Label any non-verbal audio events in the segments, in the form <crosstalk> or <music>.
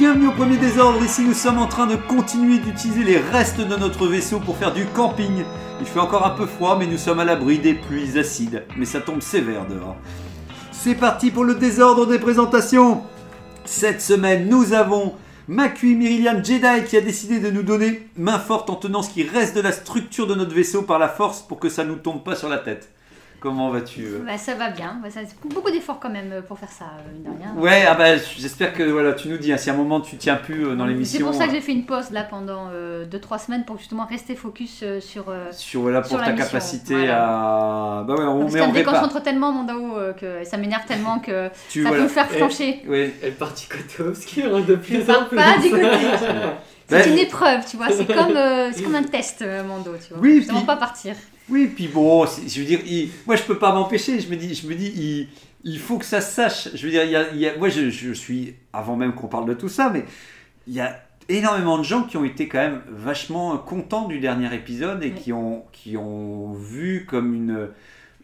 Bienvenue au premier désordre, ici nous sommes en train de continuer d'utiliser les restes de notre vaisseau pour faire du camping. Il fait encore un peu froid mais nous sommes à l'abri des pluies acides, mais ça tombe sévère dehors. C'est parti pour le désordre des présentations Cette semaine nous avons Macui Myrilian Jedi qui a décidé de nous donner main forte en tenant ce qui reste de la structure de notre vaisseau par la force pour que ça nous tombe pas sur la tête. Comment vas-tu euh Bah, ça va bien. Bah, ça, c'est beaucoup d'efforts quand même euh, pour faire ça, euh, mine de rien. Ouais, ah bah, j'espère que voilà, tu nous dis, hein, si à un moment tu tiens plus euh, dans l'émission. C'est pour ça que j'ai fait une pause là pendant 2-3 semaines pour justement rester focus euh, sur. sur voilà pour sur ta capacité voilà. à bah ouais on parce met que ça on me répare déconcentre tellement mon DAO euh, que ça m'énerve tellement que <laughs> tu ça voilà peut me faire flancher. oui Elle est partie côté obscur hein, depuis Je pars pas du côté. <laughs> C'est Ouais. une épreuve, tu vois. C'est comme, euh, c'est comme un test, euh, dos, tu vois. Oui, je ne puis- pas partir. Oui puis bon je veux dire il- moi je peux pas m'empêcher je me dis je me dis il, il faut que ça se sache je veux dire il y a, il y a- moi je, je suis avant même qu'on parle de tout ça mais il y a énormément de gens qui ont été quand même vachement contents du dernier épisode et Oui. qui ont qui ont vu comme une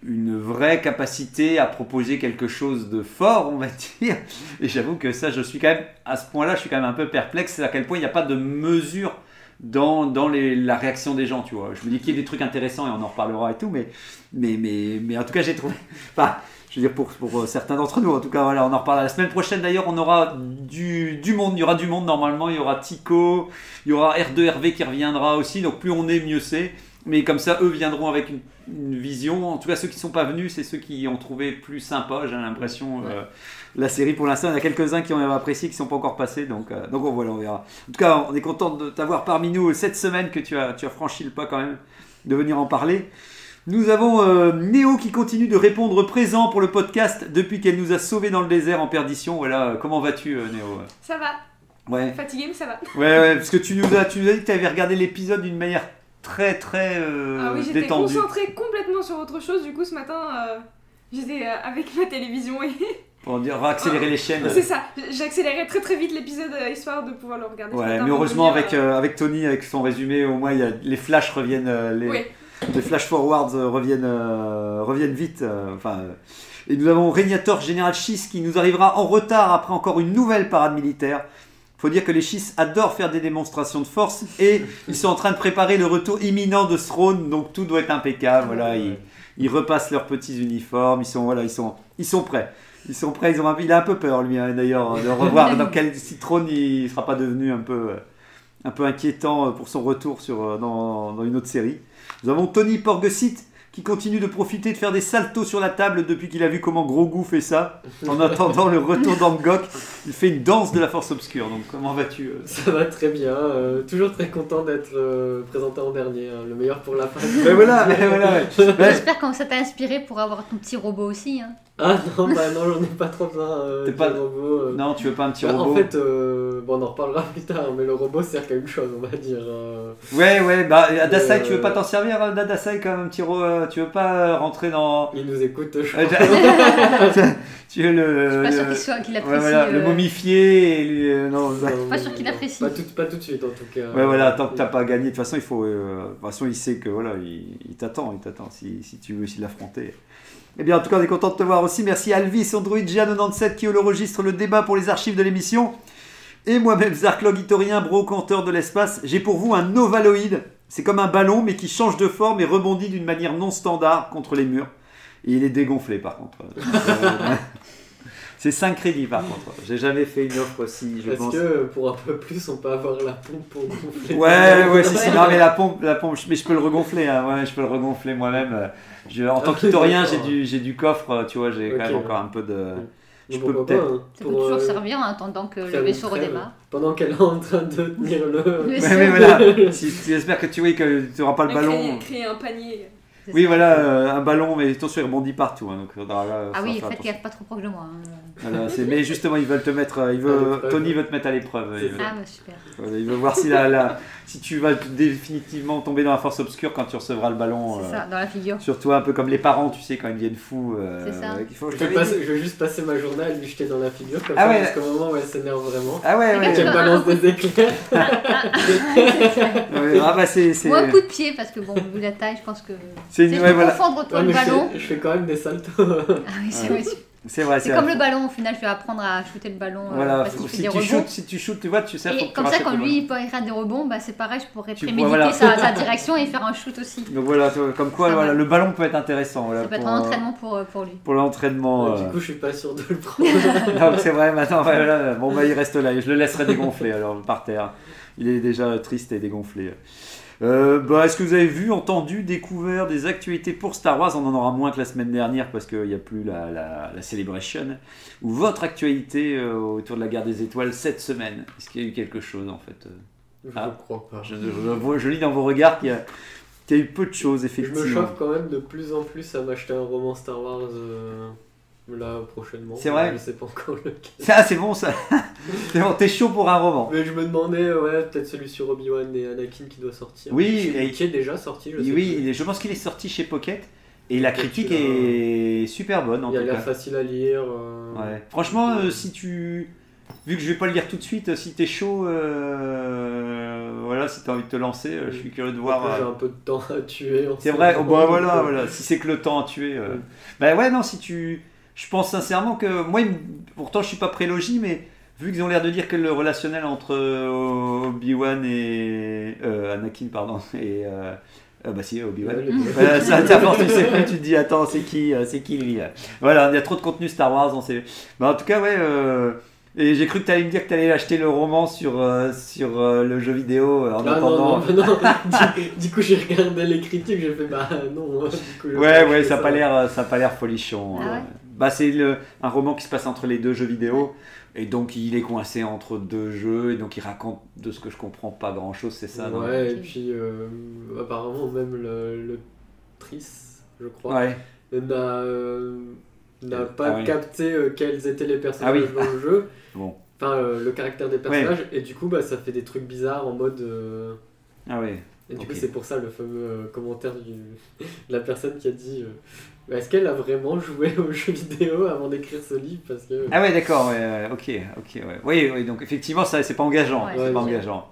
une vraie capacité à proposer quelque chose de fort, on va dire. Et j'avoue que ça, je suis quand même, à ce point-là, je suis quand même un peu perplexe, à quel point il n'y a pas de mesure dans, dans la réaction des gens, tu vois. Je me dis qu'il y a des trucs intéressants et on en reparlera et tout, mais, mais, mais, mais en tout cas, j'ai trouvé... <laughs> Enfin, je veux dire, pour, pour euh, certains d'entre nous, en tout cas, voilà, on en reparlera la semaine prochaine. D'ailleurs, on aura du, du monde, il y aura du monde normalement, il y aura Tico, il y aura R2RV qui reviendra aussi, donc plus on est, mieux c'est. Mais comme ça, eux viendront avec une, une vision. En tout cas, ceux qui ne sont pas venus, c'est ceux qui ont trouvé plus sympa, j'ai l'impression, euh, la série. Pour l'instant, il y en a quelques-uns qui ont apprécié, qui ne sont pas encore passés. Donc, euh, donc voilà, on verra. En tout cas, on est content de t'avoir parmi nous cette semaine que tu as, tu as franchi le pas quand même de venir en parler. Nous avons euh, Néo qui continue de répondre présent pour le podcast depuis qu'elle nous a sauvés dans le désert en perdition. Voilà, comment vas-tu, euh, Néo Ça va, Ouais. fatigué mais ça va. Ouais, ouais, parce que tu nous as, tu nous as dit que tu avais regardé l'épisode d'une manière très, très euh, ah oui, j'étais concentrée complètement sur autre chose, du coup ce matin euh, j'étais euh, avec ma télévision et Pour dire, accélérer les chaînes. c'est ça, j'accélérais très très vite l'épisode euh, histoire de pouvoir le regarder. Ouais, mais heureusement avec, euh, euh, avec Tony, avec son résumé, au moins il y a, les flashs reviennent, euh, les, Oui, les flash forwards reviennent, euh, reviennent vite. enfin, et nous avons Régnator Général Schiss qui nous arrivera en retard après encore une nouvelle parade militaire. Faut dire que les Schiss adorent faire des démonstrations de force et ils sont en train de préparer le retour imminent de Throne, donc tout doit être impeccable. Voilà, ils, ils repassent leurs petits uniformes, ils sont, voilà, ils sont, ils sont prêts. Ils sont prêts, ils ont un- il a un peu peur lui hein, d'ailleurs de revoir dans <laughs> quel si Throne il ne sera pas devenu un peu, euh, un peu inquiétant euh, pour son retour sur, euh, dans, dans une autre série. Nous avons Tony Porgesit qui continue de profiter de faire des saltos sur la table depuis qu'il a vu comment Grogu fait ça. En attendant le retour d'Angok, il fait une danse de la force obscure. Donc comment vas-tu Ça va très bien, euh, toujours très content d'être euh, présenté en dernier, hein, le meilleur pour la fin. <laughs> Mais voilà, mais voilà. ouais. Ouais. J'espère que ça t'a inspiré pour avoir ton petit robot aussi. Hein. Ah non, bah non, j'en ai pas trop besoin. Euh, pas- robot, euh. Non, tu veux pas un petit Bah, robot En fait, euh, bon, on en reparlera plus tard, mais le robot sert qu'à une chose, on va dire. euh. Ouais, ouais, bah Adasai, Euh, tu veux pas t'en servir euh, d'Adasai comme un petit robot euh, Tu veux pas rentrer dans. Il nous écoute, je crois. <laughs> tu veux le. Je suis pas le- sûre qu'il soit- qu'il Ouais, apprécie. voilà, le momifier et lui, euh, non, ça- Non, pas sûr qu'il non, apprécie. Pas tout, pas tout de suite, en tout cas. Ouais, voilà, tant que t'as pas gagné, de toute façon, il faut. euh, de toute façon, il sait que voilà, il, il t'attend, il t'attend si, si tu veux aussi l'affronter. Eh bien, en tout cas, on est content de te voir aussi. Merci Alvis, Android GA97 qui enregistre le débat pour les archives de l'émission. Et moi-même, Zarklog Itorien, brocanteur de l'espace. J'ai pour vous un ovaloïde. C'est comme un ballon, mais qui change de forme et rebondit d'une manière non standard contre les murs. Et il est dégonflé, par contre. <laughs> Euh, C'est 5 crédits, par contre. J'ai jamais fait une offre aussi, je Est-ce pense. que pour un peu plus, on peut avoir la pompe pour gonfler Ouais, ouais, si, si, non, mais la pompe, la pompe, mais je peux le regonfler, hein, ouais, je peux le regonfler moi-même. euh, Je, en tant Ah, qu'hitorien, j'ai du, j'ai du coffre, euh, tu vois, j'ai quand même encore un peu de. Je peux peut-être. pas, hein, Ça peut pour, toujours euh, servir en attendant que le vaisseau redémarre. Pendant qu'elle est en train de tenir le. Mais voilà, <laughs> si, si- j'espère que tu, oui, que tu n'auras pas le créer, ballon. créer un panier. Oui, ça. voilà, euh, un ballon, mais attention, il rebondit partout. hein, donc, faudra, là, Ah oui, faire faites gaffe, pas trop proche de moi. hein. Voilà, c'est- mais justement, ils veulent te mettre. euh, Il À veut, l'épreuve. Tony veut te mettre à l'épreuve. C'est Il, veut- Ah, bah super. voilà, il veut voir si, la, la- si tu vas définitivement tomber dans la force obscure quand tu recevras le ballon. Euh, ça, dans la figure. Sur toi, un peu comme les parents, tu sais, quand ils deviennent fous. euh, C'est ça. faut- Je je vais, je juste passer ma journée à lui jeter dans la figure comme Ah ça ouais. jusqu'au moment où elle s'énerve vraiment. Ah ouais, ouais. Qu'elle balance des éclairs. <laughs> Ouais, Ah bah c'est. Ou un coup de pied, parce que bon, vu la taille, je pense que. C'est une- je ouais, voilà. Ouais, le je ballon. fais- je fais quand même des saltos. Ah oui, c'est Ouais. vrai. C'est vrai, C'est comme vrai. le ballon, au final, tu vas apprendre à shooter le ballon euh, Voilà, parce faut- qu'il fait si des tu rebonds. shootes, si tu shootes, tu vois, tu sais, faut Et que tu comme ça, quand lui il paiera des rebonds, bah, c'est pareil, je pourrais préméditer voilà. sa, sa direction et faire un shoot aussi. ballon. Donc voilà, comme quoi, voilà, le ballon peut être intéressant. Voilà, Ça peut être pour, un euh, entraînement pour, euh, pour lui. Pour l'entraînement. Du euh. coup, je suis pas sûr de le prendre. <laughs> Non, c'est vrai, maintenant, voilà, bon, bah, il reste là. Je le laisserai dégonfler alors par terre. Il est déjà triste et dégonflé. Euh, bah, Est-ce que vous avez vu, entendu, découvert des actualités pour Star Wars? On en aura moins que la semaine dernière parce qu'il n'y a plus la, la, la Celebration. Ou votre actualité euh, autour de la guerre des étoiles cette semaine? Est-ce qu'il y a eu quelque chose en fait euh? Je Ah. ne crois pas. je, je- je lis dans vos regards qu'il y, a- y a eu peu de choses, Je effectivement. me chauffe quand même de plus en plus à m'acheter un roman Star Wars euh, là prochainement. C'est vrai Je sais pas encore lequel. Ça, c'est bon, ça. <laughs> c'est bon, t'es chaud pour un roman. Mais je me demandais, euh, ouais, peut-être celui sur Obi-Wan et Anakin qui doit sortir. Oui, et- qui est déjà sorti, je sais oui, plus. je pense qu'il est sorti chez Pocket et la critique euh, est super bonne en Il a tout l'air cas. facile à lire. euh, Ouais. Franchement, euh, si tu. Vu que je vais pas le lire tout de suite, si t'es chaud, voilà, si t'as envie de te lancer, je suis curieux de voir. J'ai un peu de temps à tuer. C'est ce vrai, oh, bah, voilà, voilà, si c'est que le temps à tuer. Oui. <laughs> Bah ouais, non, si tu. Je pense sincèrement que. Moi, pourtant, je suis pas prélogie, mais vu qu'ils ont l'air de dire que le relationnel entre euh, Obi-Wan et. euh, Anakin, pardon, <laughs> et. euh, euh, bah si, Obi-Wan. ça, à force, tu sais plus, tu te dis, attends, c'est qui, c'est qui lui là Voilà, il y a trop de contenu Star Wars, on sait. Bah, en tout cas, ouais. euh, et j'ai cru que tu allais me dire que tu allais acheter le roman sur, euh, sur euh, le jeu vidéo euh, en Ah, attendant. non, non, non. <laughs> du, du coup, j'ai regardé les critiques, j'ai fait bah non. Du coup, Ouais, pas ouais, ça n'a pas l'air, ça a pas l'air folichon. Ah euh. ouais? Bah, c'est le- un roman qui se passe entre les deux jeux vidéo. Et donc, il est coincé entre deux jeux. Et donc, il raconte, de ce que je comprends, pas grand chose, c'est ça, Ouais, et puis euh, apparemment, même le, le Tris, je crois, Ouais. n'a euh, n'a pas Ah oui. capté euh, quels étaient les personnages Ah oui. dans le jeu. <laughs> Bon. Enfin, euh, le caractère des personnages. Et du coup, bah, ça fait des trucs bizarres en mode. euh, Ah ouais. Et du coup, c'est pour ça le fameux euh, commentaire du- <laughs> de la personne qui a dit euh, Est-ce qu'elle a vraiment joué aux jeux vidéo avant d'écrire ce livre Parce que. Ah ouais, d'accord, ouais, ouais, ok, ok, ouais. Oui, oui, donc effectivement, ça, c'est pas engageant, Ouais, c'est pas engageant.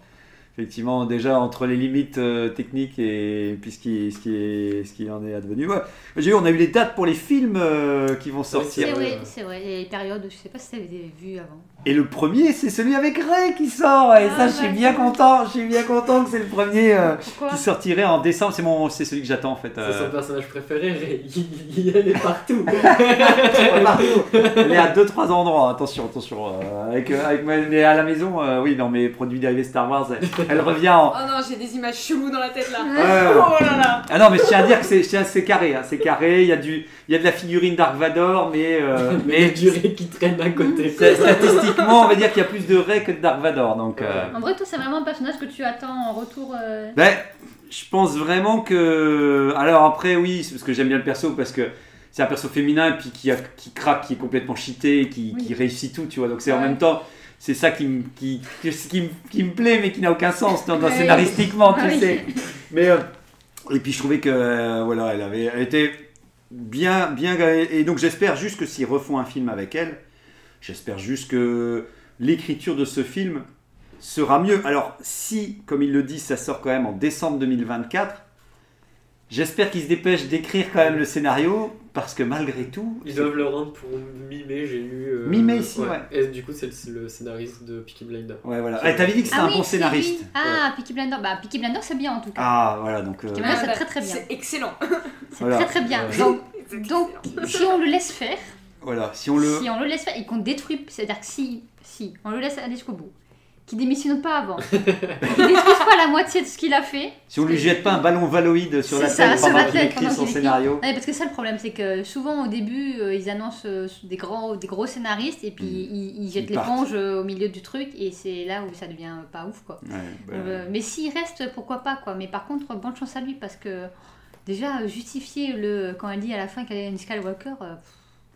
Effectivement, déjà, entre les limites euh, techniques et puis ce qui, ce, qui est, ce qui en est advenu. Ouais. J'ai vu, on a eu les dates pour les films euh, qui vont sortir. C'est vrai, c'est vrai. Il y a des périodes, je sais pas si tu avais vu avant. Et le premier, c'est celui avec Ray qui sort. Et Ah, ça, je suis bien content. Je suis bien content que c'est le premier euh, qui sortirait en décembre. C'est mon, c'est celui que j'attends en fait. C'est euh. son personnage préféré, <laughs> il, il, elle est partout. <laughs> Elle est à 2-3 endroits. Attention, attention. euh, avec, euh, avec ma- mais à la maison, euh, oui, dans mes produits dérivés Star Wars, elle, elle revient en. Oh non, j'ai des images cheloues dans la tête là. <laughs> Oh là là. Ah non, mais je tiens à dire que c'est, je tiens- c'est carré. hein, c'est carré. Il y a du, il y a de la figurine Dark Vador, mais euh, Mais mais durée qui traîne à côté. c'est- on va dire qu'il y a plus de Ray que de Dark Vador. Donc. euh, En vrai, toi, c'est vraiment un personnage que tu attends en retour. euh, Ben, je pense vraiment que. Alors après, oui, c'est parce que j'aime bien le perso, parce que c'est un perso féminin, et puis qui, a- qui craque, qui est complètement cheaté, qui, Oui. qui réussit tout, tu vois. Donc c'est en même temps. C'est ça qui me, qui, qui, qui me, qui me plaît, mais qui n'a aucun sens dans, scénaristiquement, tu Ah oui. sais. <laughs> Mais, euh, et puis je trouvais que, euh, voilà, elle, avait, elle était bien, bien. Et donc j'espère juste que s'ils refont un film avec elle, j'espère juste que l'écriture de ce film sera mieux. Alors, si, comme il le dit, ça sort quand même en décembre 2024, j'espère qu'ils se dépêchent d'écrire quand même le scénario, parce que malgré tout. Ils doivent le rendre pour mi-mai, j'ai lu. euh, Mi-mai ici, ouais. Et du coup, c'est le, le scénariste de Peaky Blinder. Ouais, voilà. Ah, T'avais dit que c'était Ah un oui, bon scénariste. Ah, Peaky Blinders. Bah, Peaky Blinders, c'est bien en tout cas. Ah, voilà, donc. euh, Peaky c'est très très bien. C'est excellent. C'est voilà. très très bien. Ouais. Donc, donc, si on le laisse faire, Voilà, si on le. si on le laisse faire et qu'on détruit, c'est-à-dire que si, si on le laisse aller jusqu'au bout, qu'il démissionne pas avant, <laughs> qu'il détruise pas la moitié de ce qu'il a fait, Si on lui jette pas un ballon valoïde sur la ça, tête sur pendant qu'il écrit son scénario. Ouais, parce que ça le problème, c'est que souvent au début, euh, ils annoncent euh, des, grands, des gros scénaristes et puis ils, ils jettent l'éponge euh, au milieu du truc et c'est là où ça devient pas ouf quoi. Ouais, bah, Euh, mais s'il reste, pourquoi pas quoi. Mais par contre, bonne chance à lui parce que Déjà, justifier le, quand elle dit à la fin qu'elle est une Skywalker.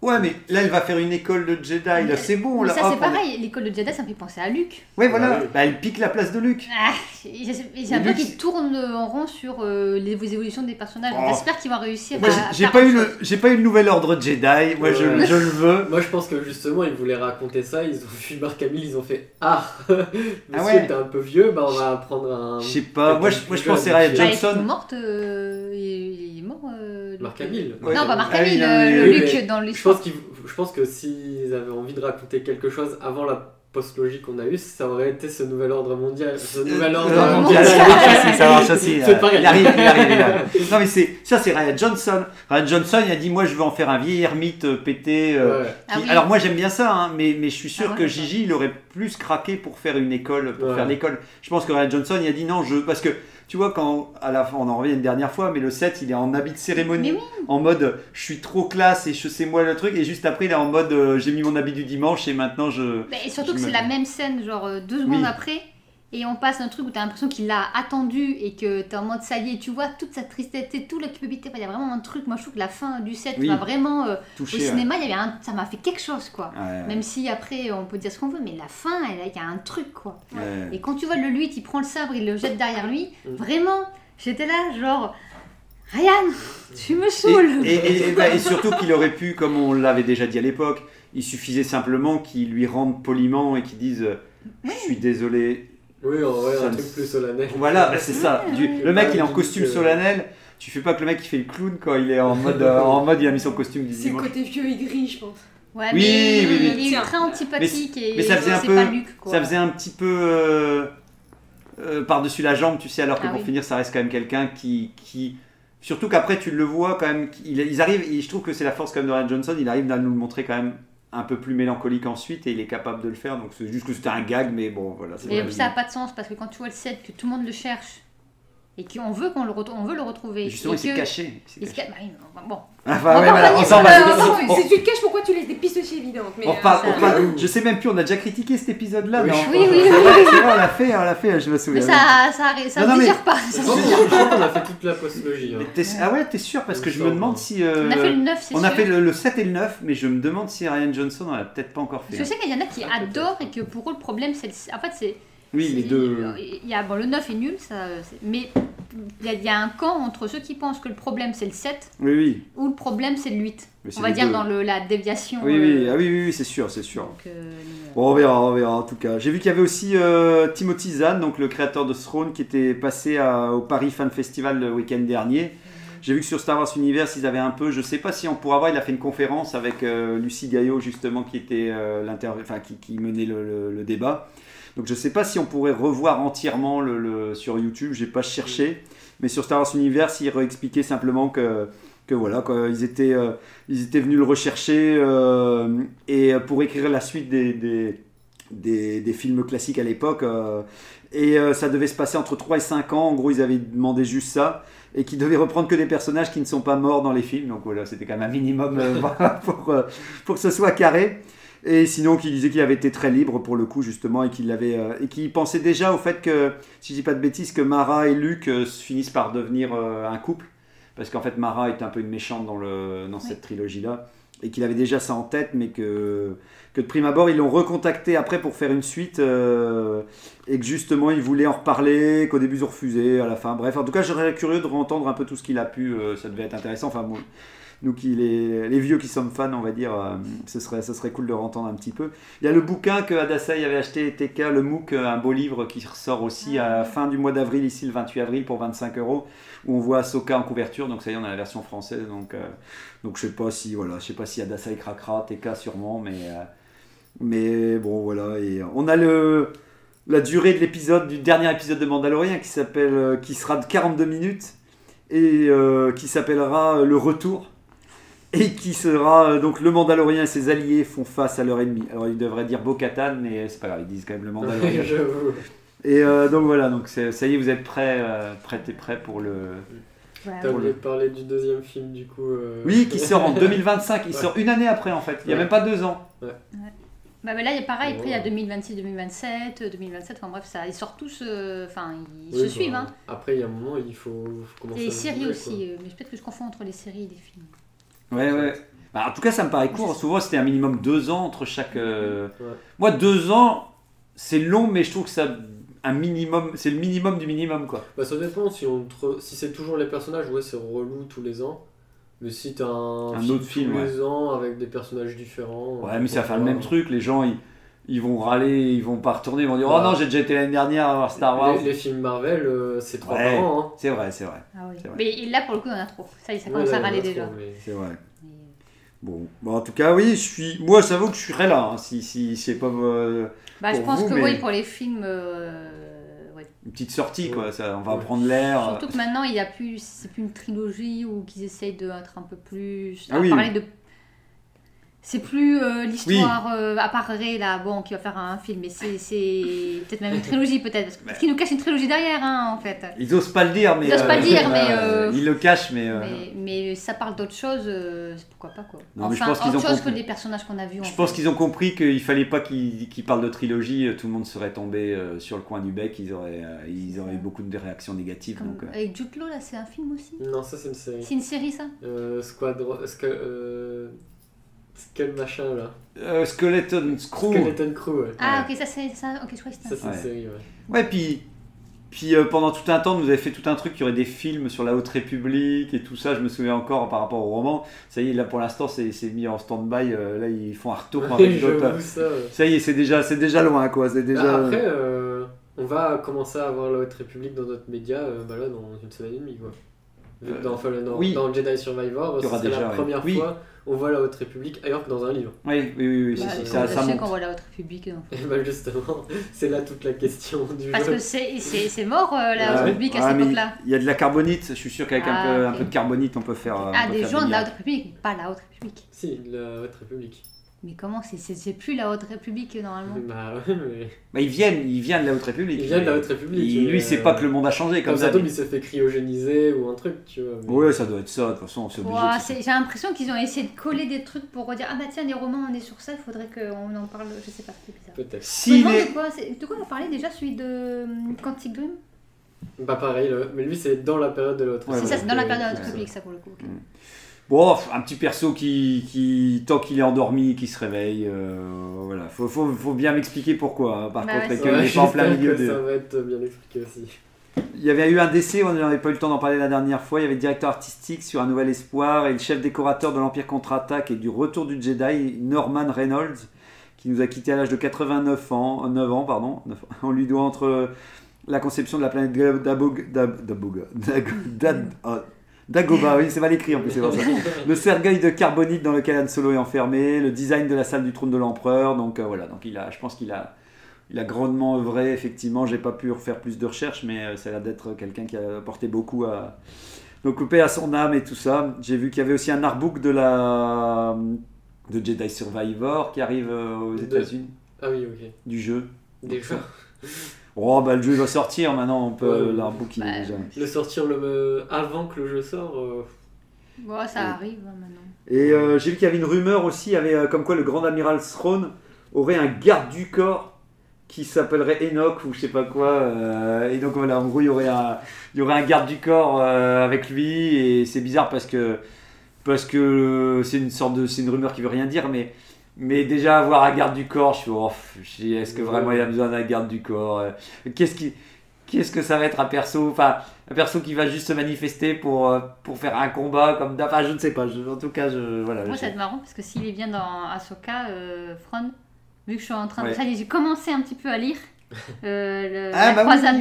Ouais, mais là, elle va faire une école de Jedi. Là, c'est bon. mais là, ça, hop, c'est est- pareil. L'école de Jedi, ça me fait penser à Luke. Ouais, voilà. Bah. Bah, elle pique la place de Luke. Ah, j'ai j'ai l'impression Luke, qu'ils tournent en rond sur euh, les évolutions des personnages. Oh. J'espère qu'ils vont réussir Moi, à. j'ai- à pas, eu le, j'ai pas eu le nouvel ordre Jedi. Moi, je, Ouais. je le veux. Moi je pense que justement ils voulaient raconter ça, ils ont vu Marc Hamill, ils ont fait Ah <laughs> Monsieur Ah ouais. t'es un peu vieux, bah on va prendre un. Je sais pas. Moi, je, moi, je pensais Ryan plus Bah, Johnson. euh, il, il est mort. euh, Marc. Hamill. Ouais. Non, pas Marc Ah Hamill, euh, Luke dans l'histoire. Pense, qu'ils- je pense que s'ils avaient envie de raconter quelque chose avant la post-logie qu'on a eue, ça aurait été ce nouvel ordre mondial. Ce nouvel ordre Euh, mondial. ça marche aussi, ça marche aussi. C'est euh, pareil. Il arrive, il arrive, il arrive. <laughs> Non mais c'est ça, c'est Ryan Johnson. Ryan Johnson, il a dit moi je veux en faire un vieil ermite euh, pété. euh, Ouais. Ah qui- oui. Alors moi j'aime bien ça, hein, mais, mais je suis sûr Ah, moi, que Gigi il aurait plus craqué pour faire une école, pour Ouais. faire l'école. Je pense que Ryan Johnson il a dit non je parce que tu vois quand à la fin on en revient une dernière fois, mais le 7 il est en habit de cérémonie, en mode je suis trop classe et je sais moi le truc. Et juste après il est en mode euh, j'ai mis mon habit du dimanche et maintenant je Mais et surtout que c'est la même scène, genre euh, deux secondes Oui. après, et on passe un truc où t'as l'impression qu'il l'a attendu et que t'es en mode ça y est, tu vois toute sa tristesse, et tout la culpabilité. Il y a vraiment un truc, moi je trouve que la fin du set Oui. m'a vraiment. euh, au touché. ouais. cinéma, il y avait un, ça m'a fait quelque chose quoi. Ouais, ouais, Même si après on peut dire ce qu'on veut, mais la fin, il y a un truc quoi. ouais. Et quand tu vois le 8, il prend le sabre, il le jette derrière lui, Mm. vraiment, j'étais là, genre, Ryan, tu me saoules. Et, et- et- bah, et surtout qu'il aurait pu, comme on l'avait déjà dit à l'époque, il suffisait simplement qu'il lui rende poliment et qu'il dise Je suis désolé. Oui, en vrai, un truc plus solennel. Voilà, bah, c'est ça. Du- le mec, Ah, il est en costume euh, solennel. Tu fais pas que le mec il fait le clown quand il est en mode, euh, en mode il a mis son costume du C'est le côté vieux et gris, je pense. Ouais, Oui, mais oui, oui. il est très antipathique et mais ça faisait un c'est peu- pas Luc quoi. Ça faisait un petit peu euh, euh, par-dessus la jambe, tu sais, alors que Ah pour oui. finir, ça reste quand même quelqu'un qui, qui. Surtout qu'après, tu le vois quand même. il- Ils arrivent, et je trouve que c'est la force quand même de Ryan Johnson, il arrive à nous le montrer quand même un peu plus mélancolique ensuite et il est capable de le faire. Donc c'est juste que c'était un gag, mais bon, voilà. Mais pas- ça n'a pas de sens parce que quand tu vois le set, que tout le monde le cherche et qu'on veut qu'on le retrouve, on veut le retrouver. Justement, et il s'est caché. il caché. bah bon. Enfin, On ouais, va voilà, revenir on s'en va. si tu caches, tu laisses des pistes aussi évidentes mais, On euh, je sais même plus, on a déjà critiqué cet épisode-là. Oui, Oui, oui, c'est oui. vrai, c'est vrai, on l'a fait, on l'a fait, je me Mais souviens. ça, ça, ça Non, non, mais- pas. Ça je qu'on a fait toute la post-logie. hein. Ah ouais, t'es sûr Parce que je me demande hein. si. euh, On a fait le 9, c'est On sûr. a fait le, le 7 et le 9, mais je me demande si Ryan Johnson on l'a peut-être pas encore fait. Je sais qu'il y en a qui Ah, adorent et que pour eux le problème c'est le... En fait c'est... Oui, les deux. Il y a, bon, le 9 est nul, ça, c'est- mais il y, a, il y a un camp entre ceux qui pensent que le problème c'est le 7 Oui, oui. ou le problème c'est le 8. Mais c'est On va les dire deux. dans le, la déviation. Oui, oui, euh, ah oui, oui, oui, c'est sûr, c'est sûr. donc, euh, Bon, on verra, on verra en tout cas. J'ai vu qu'il y avait aussi euh, Timothy Zahn, donc le créateur de Throne, qui était passé à- au Paris Fan Festival le week-end dernier. J'ai vu que sur Star Wars Universe, ils avaient un peu, je sais pas si on pourra voir, il a fait une conférence avec euh, Lucie Gaillot justement, qui était euh, l'inter- enfin, qui, qui menait le, le- le débat. Donc je sais pas si on pourrait revoir entièrement le, le- sur YouTube, j'ai pas cherché, mais sur Star Wars Universe, il réexpliquait simplement que que voilà, quoi, ils étaient euh, ils étaient venus le rechercher euh, et pour écrire la suite des, des, des, des films classiques à l'époque. euh, et euh, ça devait se passer entre 3 et 5 ans. En gros, ils avaient demandé juste ça. Et qu'ils devaient reprendre que des personnages qui ne sont pas morts dans les films. Donc voilà, c'était quand même un minimum euh, <laughs> pour, euh, pour que ce soit carré. Et sinon, qu'il disait qu'il avait été très libre pour le coup, justement, et qu'il avait euh, et qu'il pensait déjà au fait que, si je dis pas de bêtises, que Mara et Luke euh, finissent par devenir euh, un couple. Parce qu'en fait, Mara est un peu une méchante dans, le, dans cette trilogie-là. Et qu'il avait déjà ça en tête, mais que, que de prime abord, ils l'ont recontacté après pour faire une suite. et que justement, ils voulaient en reparler, qu'au début, ils ont refusé, à la fin. Bref, en tout cas, je serais curieux de entendre un peu tout ce qu'il a pu. ça devait être intéressant. Enfin, bon, nous, qui, les, les vieux qui sommes fans, on va dire, euh, ce, serait, ce serait cool de entendre un petit peu. Il y a le bouquin que Adasai avait acheté, TK, le MOOC, euh, un beau livre qui ressort aussi à la fin du mois d'avril, ici le 28 avril, pour 25 euros, où on voit Ahsoka en couverture. Donc ça y est, on a la version française. Donc, euh, donc je sais pas si voilà, je sais pas si Adasai craquera, TK sûrement, mais, euh, mais bon voilà. Et on a le la durée de l'épisode du dernier épisode de Mandalorian qui s'appelle qui sera de 42 minutes et euh, qui s'appellera Le Retour et qui sera euh, donc le Mandalorien et ses alliés font face à leur ennemi. Alors ils devraient dire Bo-Katan mais c'est pas grave, ils disent quand même le Mandalorien. <laughs> J'avoue. et euh, donc voilà, donc c'est- ça y est, vous êtes prêts, euh, prêts et prêts pour le voilà. T'as oublié de parler du deuxième film du coup. euh, oui qui sort en <laughs> 2025. Il Ouais. sort une année après en fait. Il y a Ouais. même pas deux ans. Bah, mais là, il y a pareil, après il y a Ouais. 2026, 2027, euh, 2027, enfin bref, ça, ils sortent tous, euh, enfin, ils Oui, se bah, suivent. Hein. Après, il y a un moment, il faut, faut commencer Et les séries aussi, mais peut-être que je confonds entre les séries et les films. Ouais, ouais. Bah, en tout cas, ça me paraît court. Souvent, c'était un minimum deux ans entre chaque. euh, Ouais. Moi, deux ans, c'est long, mais je trouve que ça. Un minimum, c'est le minimum du minimum, quoi. Bah, ça dépend, si, on te- si c'est toujours les personnages, ouais, c'est relou tous les ans. Mais si t'as un, Un autre film, tous les ans avec des personnages différents. Ouais, mais ça va faire le même truc. Les gens, ils, ils vont râler, ils vont pas retourner, ils vont dire Oh non, j'ai déjà été l'année dernière à voir Star Wars. Les, les films Marvel, euh, c'est trois Ouais. Hein. C'est vrai, c'est vrai, Ah oui. Vrai. Mais là, pour le coup, il y en a trop. Ça, y est, ça commence à râler trop, déjà. mais- c'est vrai. Mais, Bon, Bon, en tout cas, oui, je suis. Moi, j'avoue que je serais là. hein, si, si, si c'est pas euh, Bah, je pense vous, que mais- oui, pour les films, euh, ouais. une petite sortie, Ouais. quoi. Ça, on va Ouais. prendre l'air. Surtout que maintenant, il y a plus, c'est plus une trilogie ou qu'ils essayent d'être un peu plus. Ah oui. parler de. C'est plus euh, l'histoire euh, à part Ray, là, bon, qui va faire un film, mais c'est c'est peut-être même une <laughs> trilogie, peut-être. Parce parce qu'ils nous cachent une trilogie derrière, hein, en fait. Ils osent pas le dire, mais. Ils osent pas le dire, mais, euh, <laughs> euh, Ils le cachent, mais. euh, Mais, mais ça parle d'autre chose, euh, pourquoi pas, quoi. Non, mais je enfin, pense qu'ils autre ont chose compris. que les personnages qu'on a vus. en Je pense qu'ils ont compris qu'il fallait pas qu'ils parlent de trilogie, euh, tout le monde serait tombé euh, sur le coin du bec, ils auraient, euh, ils auraient eu beaucoup de réactions négatives. Comme- Donc, euh, Avec Law, là, c'est un film aussi? Non, ça, c'est une série. C'est une série, ça? Euh, Squadron. Quel machin là euh, Skeleton Crew, ouais. Ah, ok, ça, c'est ça. Ok, je crois que c'était Ça, c'est une Ouais. série, ouais. Ouais, puis, puis euh, pendant tout un temps, vous avez fait tout un truc, il y aurait des films sur la Haute République et tout ça, je me souviens encore par rapport au roman. Ça y est, là pour l'instant, c'est c'est mis en stand-by, euh, là ils font un retour <laughs> avec d'autres. J'avoue ça. ouais. Ça y est, c'est déjà, c'est déjà loin, quoi. C'est déjà. Bah, après, euh, on va commencer à avoir la Haute République dans notre média euh, bah là, dans une semaine et demie. Quoi. Vu que Euh, dans, enfin, dans, oui. dans Jedi Survivor, Il y ce aura serait déjà, la ouais. première Oui. fois on voit la Haute République ailleurs que dans un livre. Oui, oui, oui, oui, Bah, c'est- ça, ça monte. qu'on voit la Haute République. non. <laughs> Et bah justement, c'est là toute la question du Parce jeu. que c'est c'est- c'est mort, euh, la Haute Ouais. République, à cette époque-là. Il y a de la carbonite, je suis sûr qu'avec un, Ah, peu, un peu de carbonite, on peut faire. euh, on Ah, peut des faire gens de la. Haute République, pas la Haute République. Si, la Haute République. Mais comment c'est- C'est c'est plus la Haute République, normalement <laughs> Bah ouais, mais... Bah, ils viennent, il vient de la Haute République. Il vient de la mais Haute République. il- mais, lui, c'est euh, pas que le monde a changé comme Comme ça. ça tombe, il se fait cryogéniser ou un truc, tu vois. mais- Ouais, ça doit être ça, de toute façon, c'est obligé. C'est- J'ai l'impression qu'ils ont essayé de coller des trucs pour redire Ah bah tiens, les romans, on est sur ça, il faudrait qu'on en parle. Je sais pas, c'est bizarre. Peut-être. Est. de quoi, c'est- de quoi on parlait déjà, celui de hum, Quantic Dream? Bah pareil, le- mais lui c'est dans la période de la Haute Ouais, C'est République. ça, c'est dans la période de la euh, Haute République, ça pour le coup. ok. Bon, un petit perso qui, qui tant qu'il est endormi, qui se réveille, euh, voilà. Faut, faut, faut bien m'expliquer pourquoi. hein, Par Bah contre, ouais, et qu'il Ouais, n'est pas en plein j'espère milieu que de. Ça va être bien expliqué aussi. Il y avait eu un décès, on n'avait pas eu le temps d'en parler la dernière fois. Il y avait le directeur artistique sur Un Nouvel Espoir et le chef décorateur de l'Empire contre-attaque et du Retour du Jedi, Norman Reynolds, qui nous a quitté à l'âge de 89 ans, euh, 9 ans. Pardon, 9 ans. On lui doit entre la conception de la planète Gab- Dabog, Dab- Daboga, <laughs> Dag- Dad- ah, Dagoba, oui, c'est mal écrit en plus, c'est pour ça. Le cercueil de carbonite dans lequel Han Solo est enfermé, le design de la salle du trône de l'empereur. Donc euh, voilà, donc il a, je pense qu'il a, il a grandement œuvré. Effectivement, j'ai pas pu refaire plus de recherches, mais euh, ça a l'air d'être quelqu'un qui a apporté beaucoup à. Donc paix à son âme et tout ça. J'ai vu qu'il y avait aussi un artbook de la de Jedi Survivor qui arrive euh, aux États-Unis Ah oui, ok. du jeu. Déjà. Oh bah le jeu va sortir maintenant, on peut Ouais. Bah, déjà. Le sortir le, euh, avant que le jeu sort. euh, Bon, ça arrive hein, maintenant. Et euh, j'ai vu qu'il y avait une rumeur aussi, avait euh, comme quoi le grand amiral Throne aurait un garde du corps qui s'appellerait Enoch ou je sais pas quoi. euh, et donc voilà, en gros il y aurait un, il y aurait un garde du corps euh, avec lui et c'est bizarre parce que parce que euh, c'est une sorte de, c'est une rumeur qui veut rien dire, mais mais déjà avoir un garde du corps, je suis, oh, je dis, est-ce que vraiment il y a besoin d'un garde du corps euh, Qu'est-ce qui Qu'est-ce que ça va être un perso Enfin, un perso qui va juste se manifester pour, euh, pour faire un combat comme d'hab- Enfin, je ne sais pas. je- en tout cas, je, voilà. Moi, je- ça va être marrant parce que s'il est bien dans Ahsoka, euh, Fron, vu que je suis en train de. Ça j'ai commencé un petit peu à lire euh, le- Ah, la bah croisade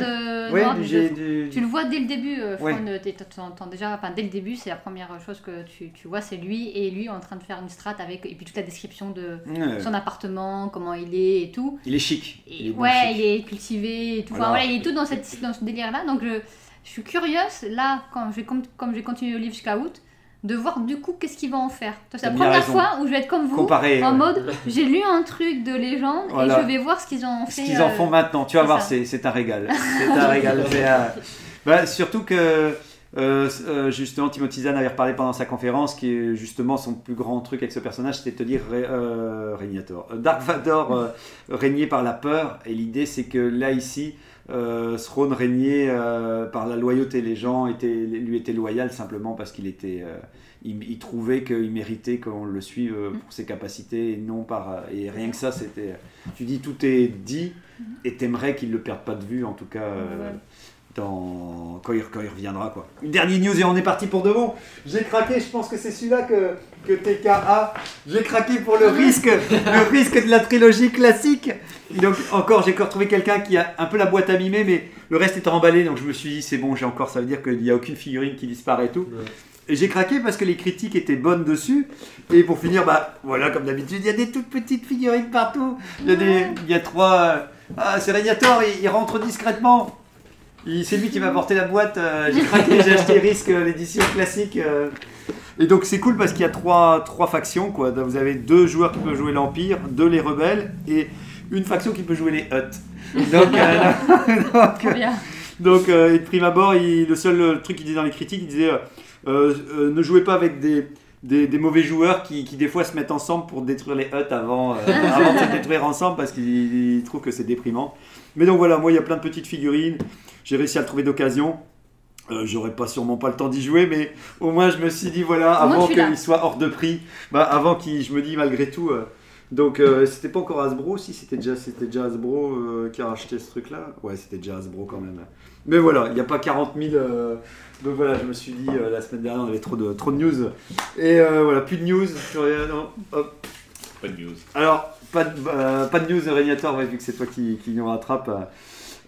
oui. Ouais, du- du Tu le vois dès le début, euh, Ouais. T'es- t'entends déjà, enfin dès le début, c'est la première chose que tu, tu vois, c'est lui et lui en train de faire une strat avec, et puis toute la description de Ouais. son appartement, comment il est et tout. Il est chic. Et Il est bon ouais, chic. il est cultivé et tout. Enfin, Voilà. il est tout dans, cette, dans ce délire-là. Donc je, je suis curieuse, là, quand comme j'ai continué le livre jusqu'à août, de voir du coup qu'est-ce qu'il va en faire. C'est la première raison. fois où je vais être comme vous, Comparé. en ouais. mode <laughs> j'ai lu un truc de légende Voilà. et je vais voir ce qu'ils ont Ce fait. qu'ils en euh, font maintenant, tu vas voir, <laughs> c'est un régal. C'est un régal. euh, bah, surtout que Euh, euh, justement, Timothy Zahn avait reparlé pendant sa conférence qui est justement son plus grand truc avec ce personnage, c'était de te dire euh, Régnator. Euh, Dark Vador euh, régnait par la peur, et l'idée c'est que là, ici, euh, Throne régnait euh, par la loyauté. Les gens étaient, lui étaient loyaux simplement parce qu'il était. euh, il, il trouvait qu'il méritait qu'on le suive euh, pour ses capacités et non par. euh, Et rien que ça, c'était. Tu dis tout est dit et t'aimerais qu'il le perde pas de vue, en tout cas. euh. Dans... quand, il, quand il reviendra quoi. Une dernière news et on est parti pour de bon. J'ai craqué, je pense que c'est celui-là que, que TK a. J'ai craqué pour le risque, le risque de la trilogie classique. Et donc encore, j'ai encore trouvé quelqu'un qui a un peu la boîte à mimer, mais le reste est emballé, donc je me suis dit c'est bon, j'ai encore, ça veut dire qu'il n'y a aucune figurine qui disparaît et tout. Ouais. Et j'ai craqué parce que les critiques étaient bonnes dessus. Et pour finir, bah voilà, comme d'habitude, il y a des toutes petites figurines partout. Il y a, des, il y a trois. euh, Ah, c'est Régnator, il, il rentre discrètement. C'est lui qui m'a porté la boîte. euh, j'ai craqué, j'ai acheté Risque, euh, l'édition classique. euh. Et donc c'est cool parce qu'il y a trois, trois factions. Quoi. Vous avez deux joueurs qui peuvent jouer l'Empire, deux les rebelles et une faction qui peut jouer les Hutt. Donc, <laughs> <laughs> donc, donc, et de prime abord, il- le seul truc qu'il disait dans les critiques, il disait ne jouez pas avec des, des, des mauvais joueurs qui, qui, des fois se mettent ensemble pour détruire les huts avant, euh, <laughs> avant de se détruire ensemble parce qu'ils ils trouvent que c'est déprimant. Mais donc voilà, moi il y a plein de petites figurines, j'ai réussi à le trouver d'occasion. Euh, J'aurais pas sûrement pas le temps d'y jouer, mais au moins je me suis dit voilà, avant qu'il soit hors de prix, bah, avant qu'il, je me dis malgré tout. euh, donc c'était pas encore Hasbro, si c'était déjà, c'était déjà Hasbro qui a racheté ce truc-là. Ouais, c'était déjà Hasbro quand même. Mais voilà, il n'y a pas 40 000. euh, donc voilà, je me suis dit euh, la semaine dernière on avait trop de, trop de news. Et euh, voilà, plus de news, plus rien, non. Hop. Pas de news. Alors, pas de, euh, pas de news de Régnator, ouais, vu que c'est toi qui, qui nous rattrape.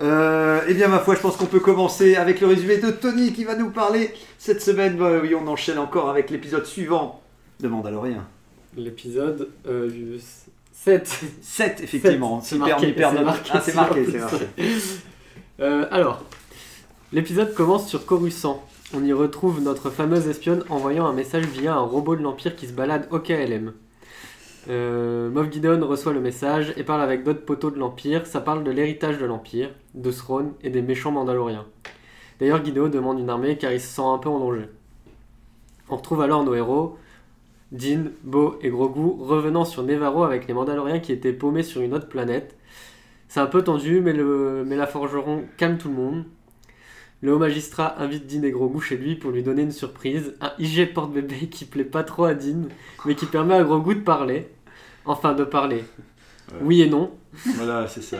Euh, eh bien, ma foi, je pense qu'on peut commencer avec le résumé de Tony qui va nous parler cette semaine. Bah, oui, on enchaîne encore avec l'épisode suivant de Mandalorian. L'épisode euh, 7. 7, effectivement. C'est marqué, c'est marqué Ah, c'est marqué, c'est marqué. Euh, alors, l'épisode commence sur Coruscant. On y retrouve notre fameuse espionne envoyant un message via un robot de l'Empire qui se balade au KLM. Euh, Moff Gideon reçoit le message et parle avec d'autres poteaux de l'Empire. Ça parle de l'héritage de l'Empire, de Throne et des méchants mandaloriens. D'ailleurs, Gideon demande une armée car il se sent un peu en danger. On retrouve alors nos héros, Din, Bo et Grogu, revenant sur Nevarro avec les Mandaloriens qui étaient paumés sur une autre planète. C'est un peu tendu, mais, le, mais la forgeron calme tout le monde. Le haut magistrat invite Dean et Grogu chez lui pour lui donner une surprise. Un IG porte-bébé qui plaît pas trop à Dean, mais qui permet à Grogu de parler. Enfin, de parler. Oui et non. Voilà, c'est ça.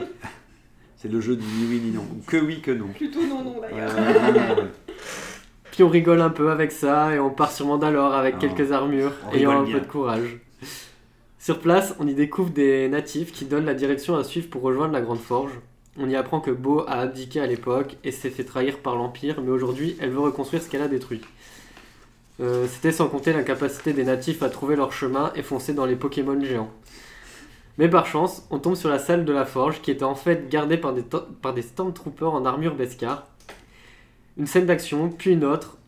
C'est le jeu du ni oui ni non. Que oui, que non. Plutôt non, non d'ailleurs. ouais, ouais, ouais. Puis on rigole un peu avec ça et on part sur Mandalore avec Ah. quelques armures, ayant un peu de courage. Sur place, on y découvre des natifs qui donnent la direction à suivre pour rejoindre la Grande Forge. On y apprend que Bo a abdiqué à l'époque et s'est fait trahir par l'Empire, mais aujourd'hui elle veut reconstruire ce qu'elle a détruit. Euh, C'était sans compter l'incapacité des natifs à trouver leur chemin et foncer dans les Pokémon géants. Mais par chance, on tombe sur la salle de la forge qui était en fait gardée par des, par des Stormtroopers en armure Beskar. Une scène d'action, puis une autre.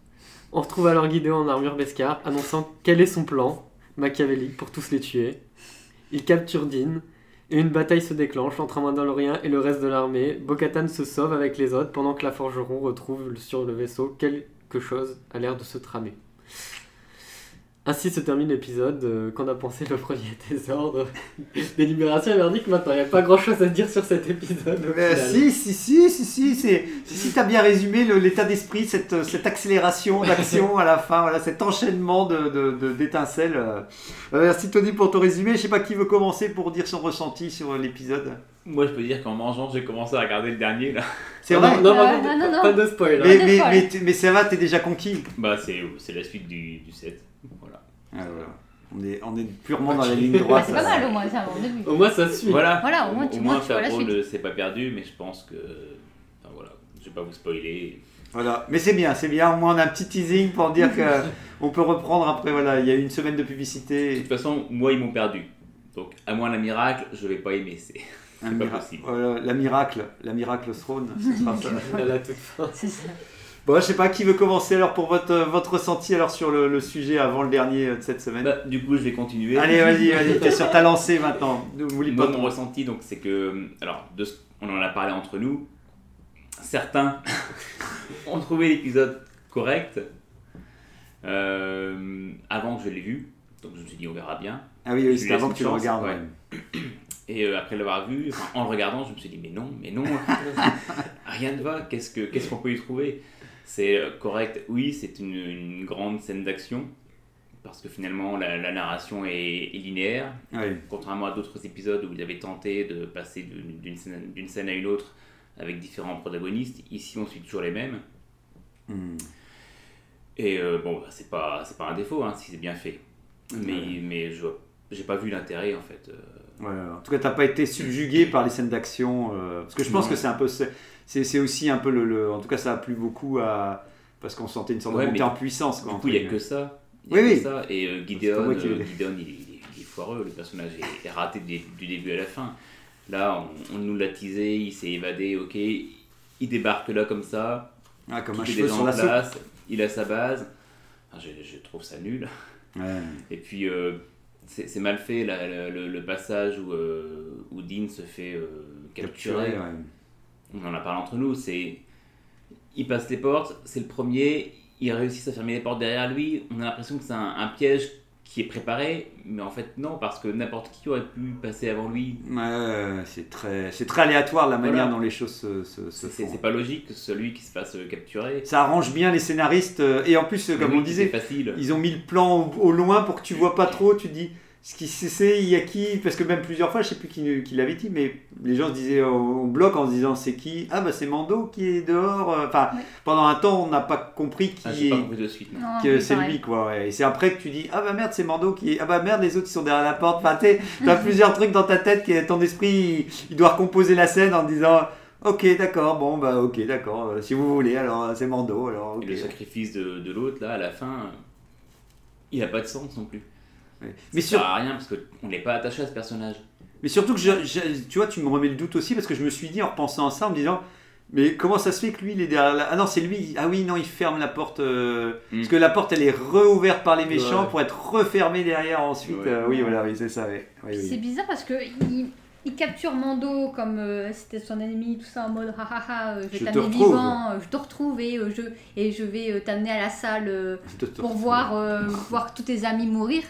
On retrouve alors Gideon en armure Beskar, annonçant quel est son plan machiavélique pour tous les tuer. Il capture Dean, une bataille se déclenche entre un et le reste de l'armée. Bo-Katan se sauve avec les autres pendant que la forgeron retrouve sur le vaisseau quelque chose a l'air de se tramer. Ah, Ainsi se termine l'épisode. Euh, Qu'en a pensé le premier désordre <laughs> des <laughs> libérations verdict Maintenant, il n'y a pas grand chose à dire sur cet épisode. Mais si, si, si, si, si, si, si, si t'as bien résumé l'état d'esprit, cette, euh, cette accélération d'action à la fin, voilà, cet enchaînement d'étincelles. De, de, de euh. Euh, merci Tony pour ton résumé. Je ne sais pas qui veut commencer pour dire son ressenti sur l'épisode. Moi, je peux dire qu'en mangeant, j'ai commencé à regarder le dernier. C'est vrai? Non, non, non, pas de hein. spoil. Mais, mais, mais, ça va, t'es déjà conquis. Bah, c'est la suite du, du ah, voilà. On est, on est purement dans la ligne droite. <laughs> C'est pas mal au moins, c'est un bon début. Au moins ça suit. Voilà. Voilà, au moins, tu- moi, tu vois la Favreau, suite. le- c'est pas perdu, mais je pense que. Enfin voilà, je vais pas vous spoiler. Voilà, mais c'est bien, c'est bien. Au moins, on a un petit teasing pour dire que <laughs> on peut reprendre après. Voilà, il y a une semaine de De publicité. toute façon, moi, ils m'ont perdu. Donc, à moins d'un miracle, je vais pas aimer. C'est... <laughs> Pas mira- possible. la miracle, la miracle throne. ce sera ça. À la toute fin. C'est ça. Bon, je sais pas qui veut commencer alors pour votre, votre ressenti alors sur le, le sujet avant le dernier euh, de cette semaine. Bah, du coup, je vais continuer. Allez, vas-y, <laughs> vas-y, t'es sur ta lancée maintenant. N'oublie Moi, pas mon ton- ressenti, donc, c'est que. Alors, de ce- on en a parlé entre nous. Certains <laughs> ont trouvé l'épisode correct. Euh, avant que je l'ai vu, donc je me suis dit on verra bien. Ah oui, oui c'était avant que tu le regardes. ouais. Et euh, après l'avoir vu, enfin, en le regardant, je me suis dit mais non, mais non, <laughs> rien ne va. Qu'est-ce que qu'est-ce qu'on peut y trouver? C'est euh, correct. Oui, c'est une, une grande scène d'action parce que finalement la, la narration est, est linéaire. Ouais. Contrairement à d'autres épisodes où ils avaient tenté de passer d'une scène, à une autre avec différents protagonistes, ici on suit toujours les mêmes. Hmm. Et euh, bon, bah, c'est pas c'est pas un défaut hein, si c'est bien fait. Mais Ouais. mais je j'ai pas vu l'intérêt en fait. euh, Ouais, en tout cas, t'as pas été subjugué par les scènes d'action. euh, parce que je pense Non. que c'est un peu. C'est c'est aussi un peu le, le- En tout cas, ça a plu beaucoup à. Parce qu'on sentait une sorte Ouais, de montée en puissance. Quoi, Du coup, il n'y a que ça. Il y a Oui, que oui. ça. Et euh, Gideon, euh, Gideon, il, est, il est- il est foireux. Le personnage est, raté du, du début à la fin. Là, on, on nous l'a teasé, il s'est évadé, ok. Il débarque là comme ça. Ah, comme un cheveu sur la place. Il a sa base. Enfin, je, je trouve ça nul. Ouais. Et puis, euh, c'est mal fait là, le, passage où, euh, où Dean se fait euh, capturer. Capturé, ouais. On en a parlé entre nous. C'est il passe les portes, c'est le premier, il réussit à fermer les portes derrière lui. On a l'impression que c'est un, un piège qui est préparé, mais en fait non, parce que n'importe qui aurait pu passer avant lui. Ouais, c'est très, très aléatoire la manière Voilà. dont les choses se, se, font. c'est pas logique que celui qui se fasse euh, capturer. Ça arrange bien les scénaristes. euh, Et en plus, euh, Mais comme oui, on disait, facile. ils ont mis le plan au, au loin pour que tu vois pas trop. Tu dis ce qui c'est- y a qui Parce que même plusieurs fois, je sais plus qui, qui l'avait dit, mais les gens se disaient on bloque en se disant c'est qui? Ah bah c'est Mando qui est dehors. euh, Enfin, Ouais. pendant un temps, on n'a pas compris qui Ah, est. pas compris de suite. non. Non, que c'est lui quoi ouais. et c'est après que tu dis ah bah merde c'est Mando qui est ah bah merde les autres ils sont derrière la porte enfin t'es- <laughs> t'as plusieurs trucs dans ta tête qui ton esprit il, il doit recomposer la scène en disant ok d'accord bon bah ok d'accord euh, si vous voulez alors c'est Mando alors Et le sacrifice de, de l'autre, là, à la fin, euh, il a pas de sens non plus. Ouais. mais, Ça sur- sert à rien parce qu'on n'est pas attaché à ce personnage. mais surtout que je- je- tu vois tu me remets le doute aussi parce que je me suis dit en repensant à ça en me disant mais comment ça se fait que lui il est derrière la... ah non c'est lui ah oui non il ferme la porte euh, Mm. parce que la porte elle est réouverte par les méchants Ouais. pour être refermée derrière ensuite Ouais. euh, oui voilà oui c'est ça ouais. Oui, oui. C'est bizarre parce que il, il capture Mando comme euh, c'était son ennemi, tout ça en mode ha ha ha, euh, je vais t'amener vivant, euh, je te retrouve et, euh, je, et je vais euh, t'amener à la salle euh, pour voir, euh, voir tous tes amis mourir.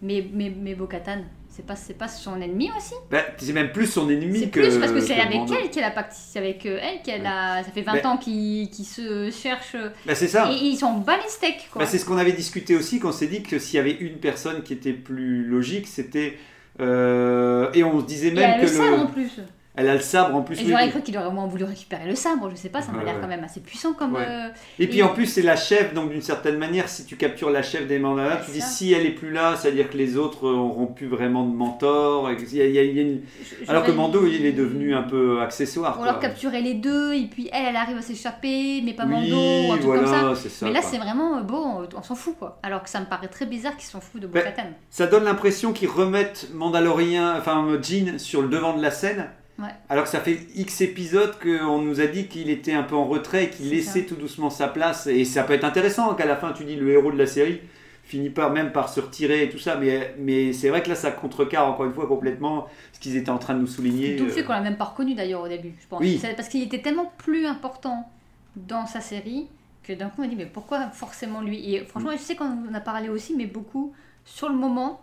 Mais, mais, mais Bo-Katan, c'est pas, c'est pas son ennemi aussi Bah, c'est même plus son ennemi C'est que. plus parce que c'est que avec elle qu'elle a c'est avec euh, elle qu'elle a. Ça fait 20 Mais- ans qu'ils qu'ils se cherchent euh, Bah, c'est ça. et ils sont bas les steaks quoi. Bah, c'est ce qu'on avait discuté aussi, qu'on s'est dit que s'il y avait une personne qui était plus logique, c'était. euh, et on se disait et même elle a que le sabre en le. plus. Elle a le sabre en plus. J'aurais cru qu'il aurait au moins voulu récupérer le sabre, je sais pas, ça m'a Ouais, l'air ouais. quand même assez puissant comme. Ouais. euh, Et puis Et- en plus, c'est la chef, donc d'une certaine manière, si tu captures la chef des Ouais, tu dis ça. si elle est plus là, c'est-à-dire que les autres auront plus vraiment de mentor. et qu'il y a- il y a- il y a une- je- Alors que Mando, il est devenu un peu accessoire. Ou alors capturer les deux, et puis elle, elle arrive à s'échapper, mais pas oui, Mando, ou un truc voilà, comme ça. c'est ça. mais là, c'est vraiment euh, bon, on s'en fout quoi. Alors que ça me paraît très bizarre qu'ils s'en foutent de Ben, Bo-Katan. Ça donne l'impression qu'ils remettent Mandalorien, enfin Jean sur le devant de la scène. Ouais. Alors que ça fait X épisodes qu'on nous a dit qu'il était un peu en retrait et qu'il laissait tout doucement sa place. Et ça peut être intéressant qu'à la fin, tu dis le héros de la série finit par même par se retirer et tout ça. Mais, mais c'est vrai que là, ça contrecarre encore une fois complètement ce qu'ils étaient en train de nous souligner. D'où le fait Euh, qu'on l'a même pas reconnu d'ailleurs au début, je pense. Oui. Parce qu'il était tellement plus important dans sa série que d'un coup on m'a dit mais pourquoi forcément lui? Et franchement, je sais qu'on en a parlé aussi, mais beaucoup sur le moment.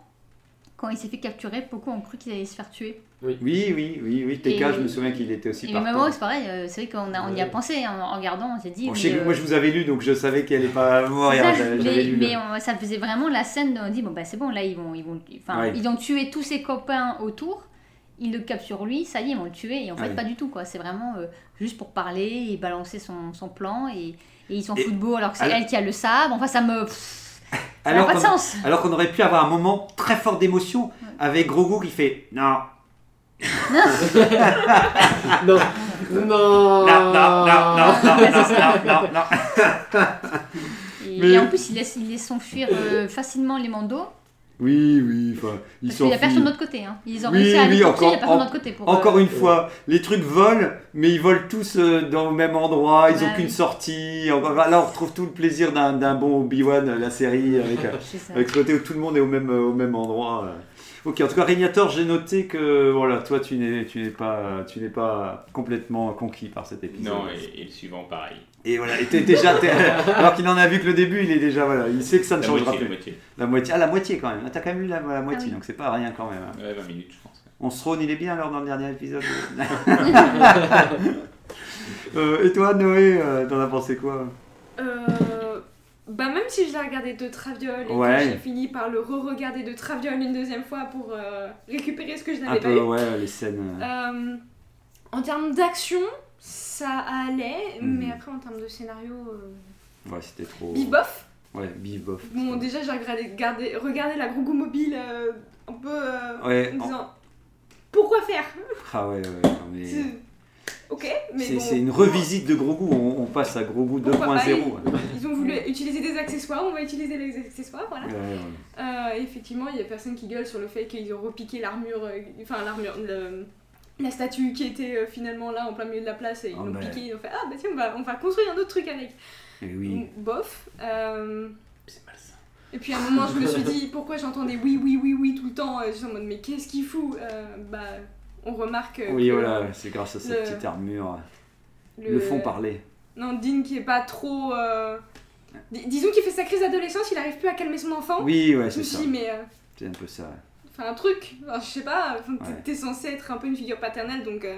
Quand il s'est fait capturer, beaucoup ont cru qu'il allait se faire tuer. Oui, oui, oui, oui. TK, Et- je me souviens qu'il était aussi Et partant. c'est pareil, euh, c'est vrai qu'on a, on y a pensé hein, en, en regardant, on s'est dit. Bon, je mais, sais que euh, moi, je vous avais lu, donc je savais qu'elle n'est pas J'avais mais, lu. mais on- ça faisait vraiment la scène, on dit bon bah c'est bon là ils vont ils vont enfin Ouais. ils ont tué tous ses copains autour, ils le capturent lui, ça y est ils vont le tuer et en fait Ouais. pas du tout quoi, c'est vraiment euh, juste pour parler et balancer son, son plan et, et ils s'en foutent beau alors que c'est elle qui a le sabre, enfin ça me pff, ça alors, pas de sens. alors qu'on aurait pu avoir un moment très fort d'émotion avec Grogu qui fait non. <laughs> non. Non. Non, non, non, non, non, <laughs> non, non, non. Et, Mais... en plus, il laisse, il laisse s'enfuir euh, facilement les mandos. Oui, oui, enfin, ils parce qu'il n'y a personne de l'autre côté. Hein. Ils ont Oui, réussi à oui, encore- il n'y a personne de l'autre côté. Pour, Encore euh, une fois, les trucs volent, mais ils volent tous euh, dans le même endroit, ils Ouais, n'ont qu'une sortie. Là, on retrouve tout le plaisir d'un d'un bon Obi-Wan, euh, la série, avec, <laughs> avec ce côté où tout le monde est au même, au même endroit. Ok, en tout cas, Régnator, j'ai noté que voilà, toi, tu n'es, tu n'es pas, tu n'es pas complètement conquis par cet épisode. Non, et, et le suivant, pareil. Et voilà, et t'es déjà, t'es- <laughs> alors qu'il en a vu que le début, il est déjà voilà, il sait que ça ne La changera moitié, la plus. moitié. La moitié, ah la moitié quand même. Ah, T'as quand même lu la, la moitié, oui. donc c'est pas rien quand même. hein. Ouais, 20 minutes, je pense. On se rône, il est bien alors dans le dernier épisode. <laughs> Euh, et toi, Noé, euh, t'en as pensé quoi? Euh, bah même si je l'ai regardé de Traviole et Ouais. que j'ai fini par le re-regarder de Traviole une deuxième fois pour euh, récupérer ce que je n'avais pas vu. ouais, les scènes. euh, Euh, en termes d'action, ça allait, Mhm. mais après en termes de scénario, euh, Ouais, c'était trop. bif bof. Ouais, bif bof. Bon, déjà j'ai regardé, regardé, regardé la Grogu mobile un peu Ouais, en en- disant pourquoi faire? Ah ouais, ouais, ouais, non, mais. C'est- Ok, mais C'est bon, c'est une revisite de Grogu, on, on passe à Grogu Pourquoi pas, 2.0. ils, ils ont voulu utiliser des accessoires, on va utiliser les accessoires, voilà. Ouais, ouais. Euh, effectivement, il y a personne qui gueule sur le fait qu'ils ont repiqué l'armure, euh, enfin l'armure, le- la statue qui était euh, finalement là en plein milieu de la place et ils Ah l'ont bah. piqué, ils ont fait ah bah tiens on va, on va construire un autre truc avec. Et oui. Bof. Euh, C'est malsain. et puis à un moment je me suis dit pourquoi j'entendais oui oui oui oui tout le temps, euh, j'étais en mode mais qu'est-ce qu'il fout Euh, Bah on remarque euh, Oui, que voilà, c'est grâce à cette le- petite armure. Le, fond parler. Non, Dean qui est pas trop... euh, dis- Disons qu'il fait sa crise d'adolescence, il arrive plus à calmer son enfant. Oui, ouais, c'est ça. mais... euh, C'est un peu ça. Enfin, un truc, enfin, je sais pas, enfin, t'es- Ouais. t'es censé être un peu une figure paternelle, donc euh,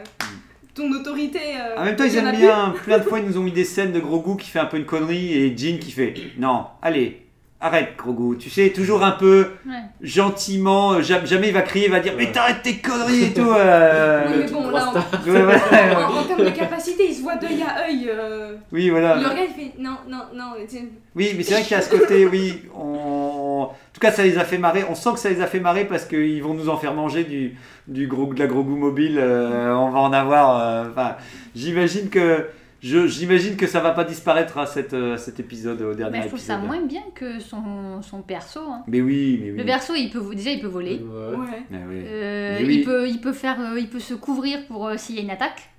ton autorité. En même temps, ils aiment bien. Plein de fois, ils nous ont mis des scènes de Grogu qui fait un peu une connerie et Jean qui fait Non, allez, arrête, Grogu. Tu sais, toujours un peu Ouais. gentiment. ja- Jamais il va crier, il va dire Mais t'arrêtes tes conneries et <laughs> tout. euh. Oui, mais bon, là, en, Ouais, ouais, ouais. en- en termes de capacité, il se voit d'œil à œil. euh, Oui, voilà. Il le regarde, il fait non, non, non. Oui, mais c'est vrai qu'il y a ce côté, oui. On... En tout cas, ça les a fait marrer. On sent que ça les a fait marrer parce qu'ils vont nous en faire manger du, du gros, de la gros goût mobile. euh, on va en avoir. euh, Enfin, j'imagine que. Je, j'imagine que ça va pas disparaître à cet, euh, cet épisode, au dernier Mais je trouve ça épisode. moins bien que son, son perso. hein. Mais oui, mais oui. Le perso, il peut, déjà, il peut voler. Ouais. Ouais. Oui. Euh, Mais oui. il, peut, il, peut faire, euh, il peut se couvrir pour euh, s'il y a une attaque.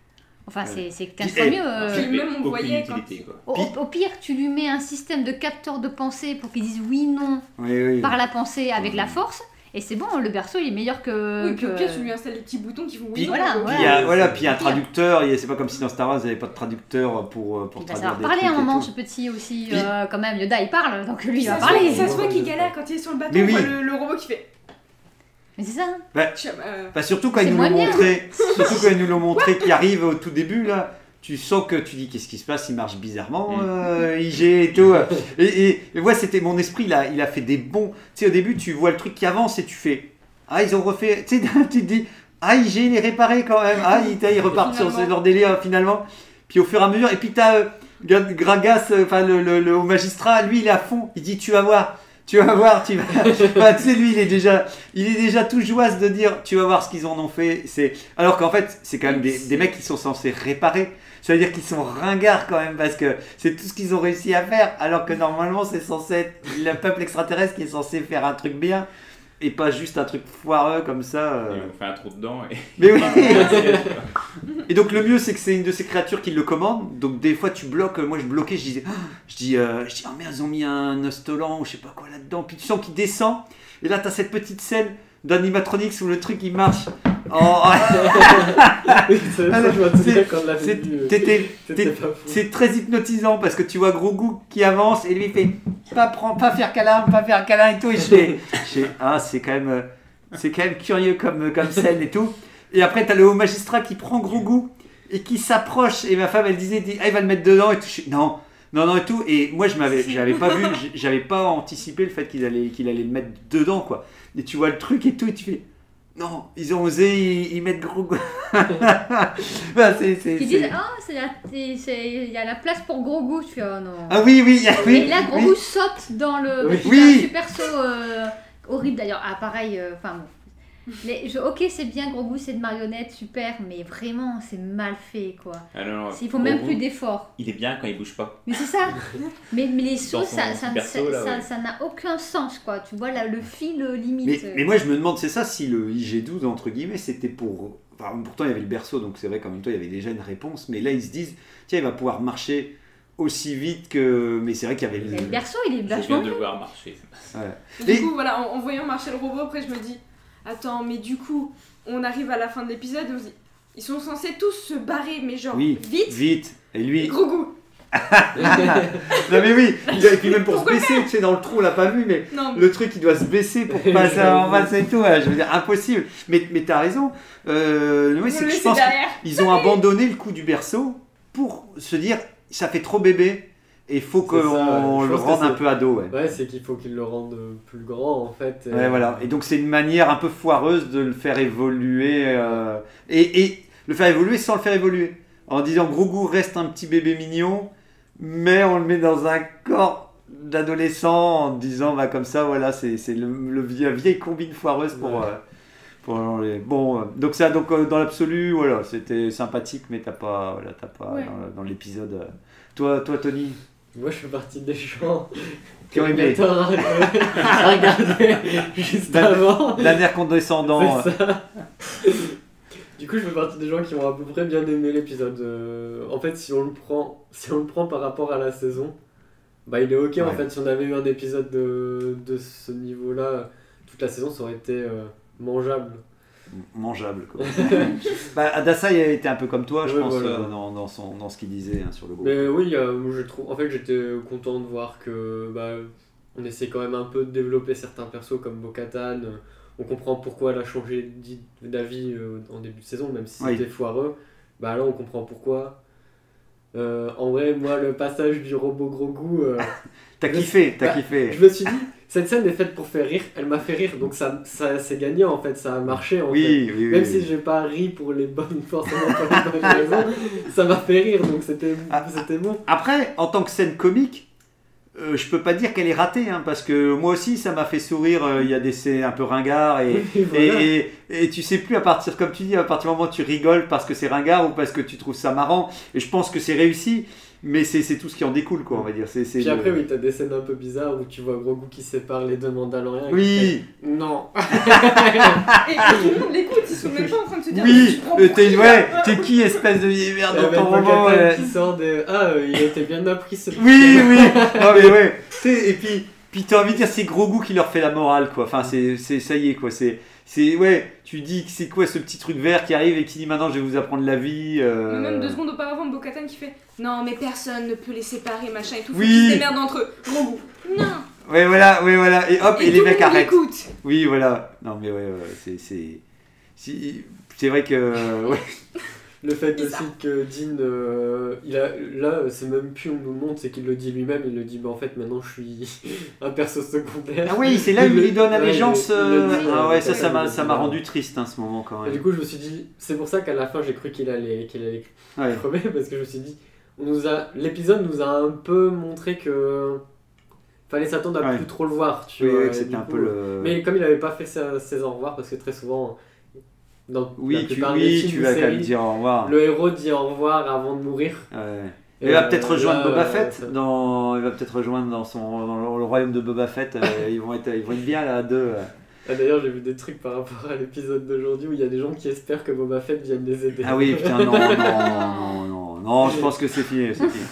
Enfin, c'est c'est 15 Puis, fois eh, mieux. euh. Puis même, on voyait quand- utilité. Au, au- au pire, tu lui mets un système de capteur de pensée pour qu'il dise oui, non Oui, oui. par la pensée avec la force. Et c'est bon, le perso, il est meilleur que. Oui, puis au que- pire, tu lui installes les petits boutons qui font oui. Puis- voilà, Puis voilà. il y a, voilà, puis il y a un traducteur, il y a- c'est pas comme si dans Star Wars il n'y avait pas de traducteur pour, euh, pour Il va traduire savoir des parler à un moment, ce petit aussi. Puis- euh, quand même, Yoda, il parle, donc lui, il Ça va parler. ça se voit qu'il galère quand il est sur le bateau, oui. le, le robot qui fait. Mais c'est ça. Tiens, euh, Bah, <laughs> surtout quand ils nous l'ont montré, surtout quand ils nous l'ont montré qui arrive au tout début là, tu sens que tu dis qu'est-ce qui se passe, il marche bizarrement, Mm. euh, IG et tout. Et, et, et ouais, c'était mon esprit là, il a fait des bons. Tu sais, au début, tu vois le truc qui avance et tu fais ah ils ont refait, tu sais, tu te dis ah IG il est réparé quand même, ah ils, ils repartent sur Finalement. leur délire finalement. Puis au fur et à mesure, et puis t'as euh, Gra- Gragas, euh, enfin le, le, le magistrat, lui il est à fond, il dit tu vas voir. Tu vas voir, tu vas. <laughs> Enfin, tu sais, lui, il est déjà, il est déjà tout joyeuse de dire, tu vas voir ce qu'ils en ont fait. C'est alors qu'en fait, c'est quand même des, des mecs qui sont censés réparer. Ça veut dire qu'ils sont ringards quand même parce que c'est tout ce qu'ils ont réussi à faire. Alors que normalement, c'est censé être le peuple extraterrestre qui est censé faire un truc bien et pas juste un truc foireux comme ça. euh. Et on fait un trou dedans et. Mais oui. <laughs> Et donc le mieux c'est que c'est une de ces créatures qui le commande. Donc des fois tu bloques. Moi je bloquais, je disais, Ah je dis, euh, je dis oh merde ils ont mis un ostolan ou je sais pas quoi là-dedans. Puis tu sens qu'il descend. Et là t'as cette petite scène d'animatronics où le truc il marche. Oh, <laughs> Oui, c'est euh, très hypnotisant parce que tu vois Grogu qui avance et lui fait pas prendre, pas faire câlin, pas faire câlin et tout. Et je fais, je fais, ah c'est quand même, euh, c'est quand même curieux comme comme scène et tout. Et après t'as le haut magistrat qui prend Grogu et qui s'approche et ma femme elle disait, dit, ah, il va le mettre dedans et tout. Je non. Non, non, et tout. Et moi, je m'avais, j'avais pas vu, j'avais pas anticipé le fait qu'il allait, qu'il allait le mettre dedans, quoi. Et tu vois le truc et tout, et tu fais, non, ils ont osé, ils, ils mettent Grogu. Bah, c'est, c'est, Qui c'est- disent Ah, c'est la- c'est- c'est- il y a la place pour Grogu. Tu fais Oh non. Ah oui, oui, <laughs> oui. Et là, Grogu oui. saute dans le. Oui. un super saut euh, horrible d'ailleurs. Ah, pareil, euh, enfin bon. <laughs> Les- je- ok, c'est bien, Grogu, c'est de marionnette, super, mais vraiment, c'est mal fait quoi. Ah non, non, Il faut même plus d'efforts. Il est bien quand il bouge pas. Mais c'est ça. <laughs> mais, mais les sauts, ça ça ça- saut, là, ça- ouais. ça n'a aucun sens quoi. Tu vois là, le fil euh, limite. Mais, euh. mais moi, je me demande, c'est ça, si le IG-12, entre guillemets, c'était pour. Enfin, pourtant, il y avait le berceau, donc c'est vrai qu'en même temps, il y avait déjà une réponse. Mais là, ils se disent, tiens, il va pouvoir marcher aussi vite que. Mais c'est vrai qu'il y avait Mais le berceau, il est Je vachement viens de le voir marcher. Du Et- coup, voilà, en, en voyant marcher le robot, après je me dis attends, mais du coup, on arrive à la fin de l'épisode, on se dit, ils sont censés tous se barrer, mais genre Oui, vite. vite. Et lui. Gros goût. <laughs> non mais oui, et puis même pour se baisser, tu sais, dans le trou, on l'a pas vu, mais Non, mais- le truc il doit se baisser pour <laughs> passer en face et tout, ouais, je veux dire, impossible. Mais, mais t'as raison, euh, oui, c'est que je pense qu'ils ont abandonné le coup du berceau pour se dire, ça fait trop bébé, et il faut qu'on le rende un peu ado, ouais. Ouais, c'est qu'il faut qu'il le rende plus grand en fait. et- Ouais, voilà. Et donc c'est une manière un peu foireuse de le faire évoluer euh, et, et le faire évoluer sans le faire évoluer. En disant Grogu reste un petit bébé mignon, mais on le met dans un corps d'adolescent en disant bah comme ça voilà c'est c'est le, le vieille combine foireuse pour Ouais. euh, pour les bon euh, donc ça donc dans l'absolu voilà c'était sympathique mais t'as pas voilà t'as pas Ouais. dans, dans l'épisode toi toi Tony? Moi je fais partie des gens qui ont aimé regarder <laughs> juste avant. d'un air condescendant C'est ça. Du coup, je fais partie des gens qui ont à peu près bien aimé l'épisode. Euh, En fait, si on le prend, si on le prend par rapport à la saison, bah il est ok. En fait, si on avait eu un épisode de, de ce niveau-là, toute la saison, ça aurait été euh, mangeable. Mangeable. Quoi. <laughs> bah, Adassa il a été un peu comme toi, je Ouais, pense, voilà. euh, dans, dans, son, dans ce qu'il disait hein, sur le groupe. Mais oui, je trouve. En fait, j'étais content de voir que bah, on essaie quand même un peu de développer certains persos comme Bo-Katan. On comprend pourquoi elle a changé d'avis euh, en début de saison, même si Oui. c'était foireux. Bah là, on comprend pourquoi. Euh, en vrai, moi, le passage du robot gros goût, euh, <laughs> T'as kiffé, t'as bah, kiffé. je me suis dit, cette scène est faite pour faire rire, elle m'a fait rire, donc ça, ça c'est gagnant en fait, ça a marché en fait. Oui, oui, oui. Même oui. si j'ai pas ri pour les bonnes, forcément pour les bonnes raisons, <laughs> ça m'a fait rire, donc c'était Ah. c'était bon. Après, en tant que scène comique, euh, je peux pas dire qu'elle est ratée, hein, parce que moi aussi, ça m'a fait sourire. euh, Il y a des scènes un peu ringards et, Et voilà. et, et, et tu sais plus à partir, comme tu dis, à partir du moment où tu rigoles parce que c'est ringard ou parce que tu trouves ça marrant. Et je pense que c'est réussi, mais c'est c'est tout ce qui en découle, quoi, on va dire. C'est c'est Puis le- après, oui, t'as des scènes un peu bizarres où tu vois Grogu qui sépare les deux Mandaloriens. Oui, fait, Non. <laughs> Et tout le monde l'écoute, ils sont même pas en train de se dire. oui, euh, t'es qui, ouais, espèce de vieille merde dans ton roman ouais. qui sort de. Ah, euh, il été bien appris ce Oui, oui. Non mais ouais. <laughs> Et puis, puis t'as envie de dire c'est gros goût qui leur fait la morale quoi. Enfin c'est, c'est ça y est quoi. C'est, c'est ouais. Tu dis que c'est quoi ce petit truc vert qui arrive et qui dit maintenant je vais vous apprendre la vie. euh, Mais Même deux secondes auparavant, Bo-Katan qui fait Non, mais personne ne peut les séparer, machin et tout. Oui. qu'ils se démerdent entre eux. Gros goût. Non. Ouais voilà, ouais voilà. Et hop et, Et, les mecs arrêtent. Oui voilà. Non mais ouais, ouais c'est, c'est, c'est vrai que <laughs> ouais. Le fait Bizarre. aussi que Dean, euh, il a, là, c'est même plus on nous le montre, c'est qu'il le dit lui-même. Il le dit, bah en fait, maintenant je suis <laughs> un perso secondaire. Ah oui c'est là où il lui donne Ouais, allégeance. le euh, Ah ouais ça ça m'a ça rendu triste hein, ce moment quand Et même. du coup, je me suis dit, c'est pour ça qu'à la fin, j'ai cru qu'il allait, qu'il allait Ouais. crever, <laughs> parce que je me suis dit, on nous a, l'épisode nous a un peu montré que fallait s'attendre à Ouais. plus trop le voir. Tu Oui, vois, ouais, et c'était un coup, peu le. Mais comme il n'avait pas fait ses, ses au revoir, parce que très souvent, la Oui tu oui tu vas quand même dire au revoir. le héros dit au revoir avant de mourir. Ouais. Et Il va euh, peut-être rejoindre là, Boba euh, Fett dans il va peut-être rejoindre dans son dans le royaume de Boba Fett euh, <laughs> ils vont être ils vont être bien là à deux euh. Ah, D'ailleurs, j'ai vu des trucs par rapport à l'épisode d'aujourd'hui où il y a des gens qui espèrent que Boba Fett vienne les aider. ah oui putain non non non non non je <laughs> pense que c'est fini c'est fini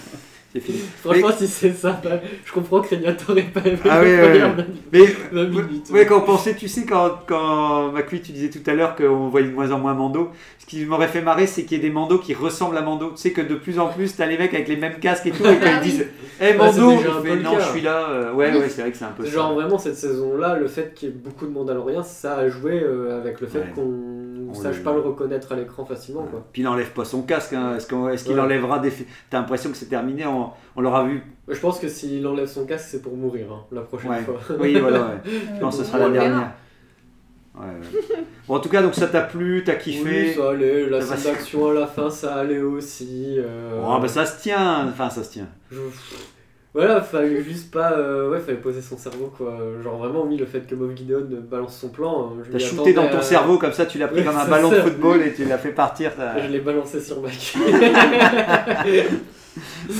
c'est fini Franchement, si c'est ça, bah, je comprends que Régnator ait pas aimé Ah oui, ouais, ouais. 20 mais 20 minutes. ouais quand on pensait tu sais quand quand Macui tu disais tout à l'heure qu'on voyait de moins en moins Mando ce qui m'aurait fait marrer c'est qu'il y ait des Mando qui ressemblent à Mando tu sais que de plus en plus t'as les mecs avec les mêmes casques et tout et quand Ah ils oui. disent eh Bah, c'est Mando le non je suis là euh, ouais ouais c'est vrai que c'est un peu ça Genre vraiment cette saison-là, le fait qu'il y ait beaucoup de Mandaloriens, ça a joué euh, avec le fait qu'on On sache pas le reconnaître à l'écran facilement. Quoi. Puis il enlève pas son casque. Hein. Est-ce qu'il Ouais. enlèvera des. T'as l'impression que c'est terminé On, on l'aura vu. Je pense que s'il enlève son casque, c'est pour mourir hein, la prochaine Ouais. fois. Oui, voilà. Ouais. <laughs> Je pense que ce sera la dernière. Ouais, ouais. Bon, en tout cas, donc ça t'a plu, t'as Oui, kiffé. ça allait, la scène d'action à la fin, ça allait aussi. euh, Oh, bah ça se tient. Enfin, ça se tient. je- Voilà, fallait juste pas. euh, ouais, fallait poser son cerveau quoi. Genre vraiment, oui, le fait que Moff Gideon balance son plan. euh, T'as shooté dans ton à- cerveau comme ça, tu l'as pris Ouais, comme un ballon de football et tu l'as fait partir. Je l'ai balancé sur Mac. <laughs>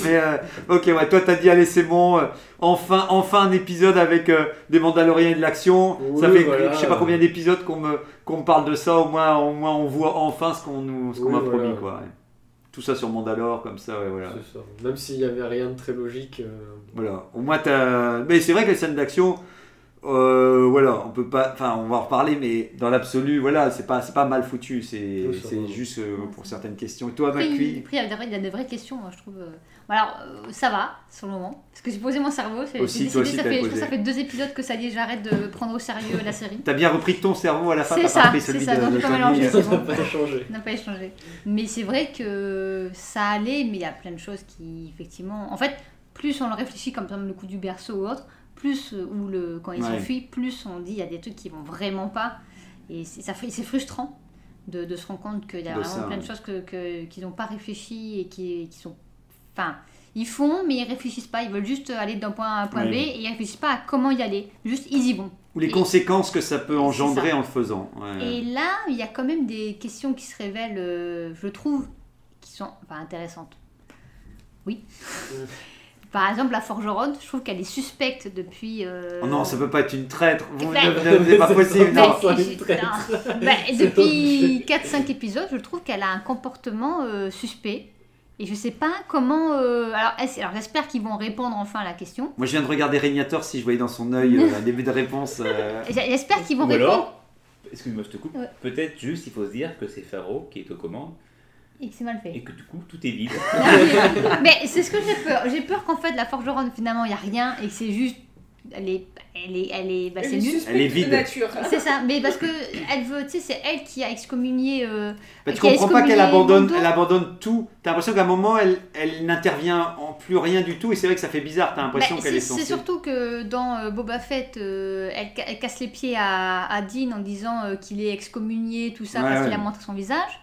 Mais euh, ok, ouais, toi t'as dit allez c'est bon, euh, enfin, enfin un épisode avec euh, des Mandaloriens et de l'action. ça fait voilà. je sais pas combien d'épisodes qu'on me, qu'on me parle de ça, au moins, au moins on voit enfin ce qu'on nous, ce qu'on Oui, m'a voilà. promis quoi. ouais. Tout ça sur Mandalore comme ça, ouais, voilà. Ça. Même s'il y avait rien de très logique. euh, Voilà, au moins t'as. Mais c'est vrai que les scènes d'action, Euh, voilà, on peut pas, enfin, on va en reparler, mais dans l'absolu, voilà, c'est pas, c'est pas mal foutu, c'est, Oui, c'est juste euh, pour certaines questions. Et toi, Après, il, McQueen après, il y a des vraies- il y a des vraies questions, moi, je trouve. euh. Alors, euh, ça va, sur le moment. Parce que j'ai posé mon cerveau. c'est- Aussi, j'ai toi décidé, aussi, ça fait, je crois posé. que ça fait deux épisodes que ça y est, j'arrête de prendre au sérieux la série. T'as bien repris ton cerveau à la fin, C'est t'as ça, pas repris c'est celui ça, de, donc de Tony. mélangé. C'est n'a bon. pas changé. n'a pas échangé. Mais c'est vrai que ça allait, mais il y a plein de choses qui, effectivement. En fait, plus on le réfléchit, comme par exemple le coup du berceau ou autre, plus, euh, ou le, quand il Ouais. plus on dit il y a des trucs qui vont vraiment pas. Et c'est ça fait- c'est frustrant de, de se rendre compte qu'il y a De vraiment ça, plein de choses que- qu'ils n'ont pas réfléchi et qui, qui sont. Enfin, ils font, mais ils réfléchissent pas. Ils veulent juste aller d'un point A à un point Ouais. B et ils réfléchissent pas à comment y aller. Juste, ils y vont. Ou les Et- conséquences que ça peut engendrer ça. en le faisant. ouais. Et là, il y a quand même des questions qui se révèlent, euh, je trouve, qui sont enfin, intéressantes. Oui. Par exemple, la forgeronne, je trouve qu'elle est suspecte depuis. euh, Oh non, ça peut pas être une traître. Vous, Ben- ne- ne- c'est pas possible. <laughs> Non. une non. Depuis 4-5 épisodes, je trouve qu'elle a un comportement euh, suspect. Et je sais pas comment. euh, Alors, est-ce- alors j'espère qu'ils vont répondre enfin à la question. Moi, je viens de regarder Régnator si je voyais dans son œil euh, un début de réponse. euh, <laughs> J'espère qu'ils vont Ou répondre. alors, excuse-moi, je te coupe, Ouais. peut-être juste il faut se dire que c'est Pharaoh qui est aux commandes Et que c'est mal fait. et que du coup tout est vide. <laughs> Mais c'est ce que j'ai peur. J'ai peur qu'en fait la forgeronne finalement il y a rien et que c'est juste elle est elle est elle est bah, Elle c'est est nul. Elle est de vide. nature. C'est ça, mais parce que elle veut, tu sais, c'est elle qui a excommunié. euh, bah, tu comprends pas qu'elle abandonne, elle abandonne tout. T'as l'impression qu'à un moment, elle, elle n'intervient en plus rien du tout. Et c'est vrai que ça fait bizarre. T'as l'impression bah, qu'elle c'est est c'est surtout que dans euh, Boba Fett, euh, elle, elle casse les pieds à, à Dean en disant euh, qu'il est excommunié, tout ça, Ouais, parce qu'il ouais. a montré son visage.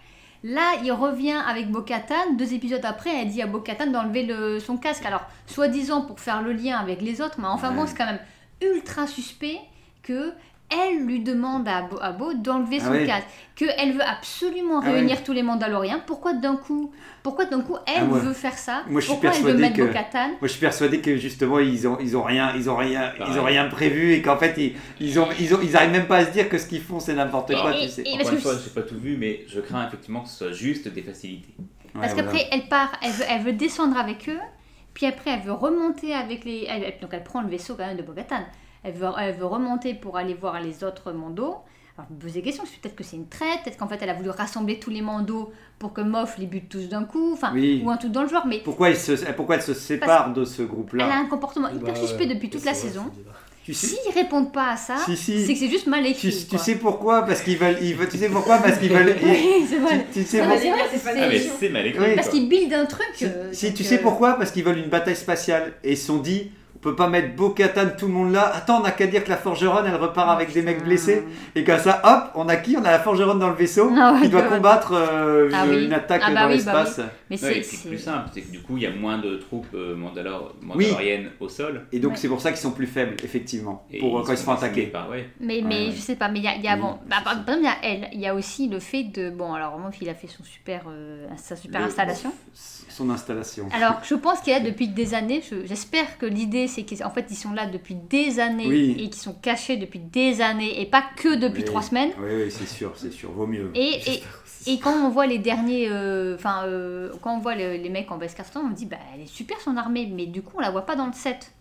Là, il revient avec Bo-Katan. Deux épisodes après, elle dit à Bo-Katan d'enlever le- son casque. Alors, soi-disant pour faire le lien avec les autres, mais enfin bon, c'est quand même ultra suspect que elle lui demande à Bo, à Bo d'enlever Ah son ouais. casque, qu'elle veut absolument Ah réunir tous les Mandaloriens. Pourquoi d'un coup, pourquoi d'un coup elle Ah ouais. veut faire ça? Moi, je suis Pourquoi elle veut persuadé mettre que- Bo-Katan? Moi, je suis persuadé que justement, ils ont, ils ont rien, ils ont rien, ils ont Pareil. rien prévu et qu'en fait, ils, ils ont, ils ont, ils arrivent même pas à se dire que ce qu'ils font, c'est n'importe quoi, et- tu sais. et- Encore parce une que fois, je- j'ai pas tout vu, mais je crains effectivement que ce soit juste des facilités. Ouais, Parce voilà. qu'après, elle part, elle veut, elle veut descendre avec eux, puis après, elle veut remonter avec les. elle- elle- donc, elle prend le vaisseau quand même de Bogatan. Elle veut, elle veut remonter pour aller voir les autres mandos. Alors, je me pose des questions, c'est peut-être que c'est une traite, peut-être qu'en fait, elle a voulu rassembler tous les mandos pour que Moff les bute tous d'un coup, enfin, Oui. ou un truc dans le genre, mais Pourquoi, elle se, pourquoi elle se sépare de ce elle a groupe-là un comportement hyper Bah, suspect depuis toute la vrai, saison. Tu sais, S'ils répondent pas à ça, Si, si. c'est que c'est juste mal écrit. tu sais pourquoi? Parce qu'ils veulent, ils veulent, tu sais pourquoi? Parce qu'ils veulent. <laughs> Oui, c'est vrai. tu, tu sais Non, pour- mais c'est vrai, C'est c'est- pas Ah c'est mal écrit. Parce qu'ils buildent un truc. Si, euh, si, tu sais euh, pourquoi? Parce qu'ils veulent une bataille spatiale et ils se sont dit peut pas mettre Bo-Katan tout le monde là. Attends, on a qu'à dire que la forgeronne elle repart avec des mecs blessés et comme ça, hop, on a qui? On a la forgeronne dans le vaisseau Ah ouais, qui doit combattre euh, Ah une, oui. une attaque Ah bah dans oui, bah l'espace. Mais Ouais, c'est. plus simple, c'est que du coup il y a moins de troupes euh, mandalor- Oui. mandaloriennes au sol. Et donc Ouais. c'est pour ça qu'ils sont plus faibles, effectivement, Et pour, quand ils se font attaquer. Mais, mais ouais. je sais pas, mais il y a, y a Oui, bon, bah, par exemple, il y a elle, il y a aussi le fait de, bon, alors moi, il a fait son super, euh, sa super Le- installation. Son installation. Alors, je pense qu'il y a <laughs> depuis des années, je- j'espère que l'idée, c'est qu'en fait, ils sont là depuis des années Oui. et qu'ils sont cachés depuis des années et pas que depuis Oui. trois semaines. Oui, oui, c'est sûr, c'est sûr, vaut mieux. Et, <laughs> et, et quand on voit les derniers, euh, enfin, euh, quand on voit le- les mecs en Beskar on dit, bah, elle est super son armée, mais du coup, on la voit pas dans le set.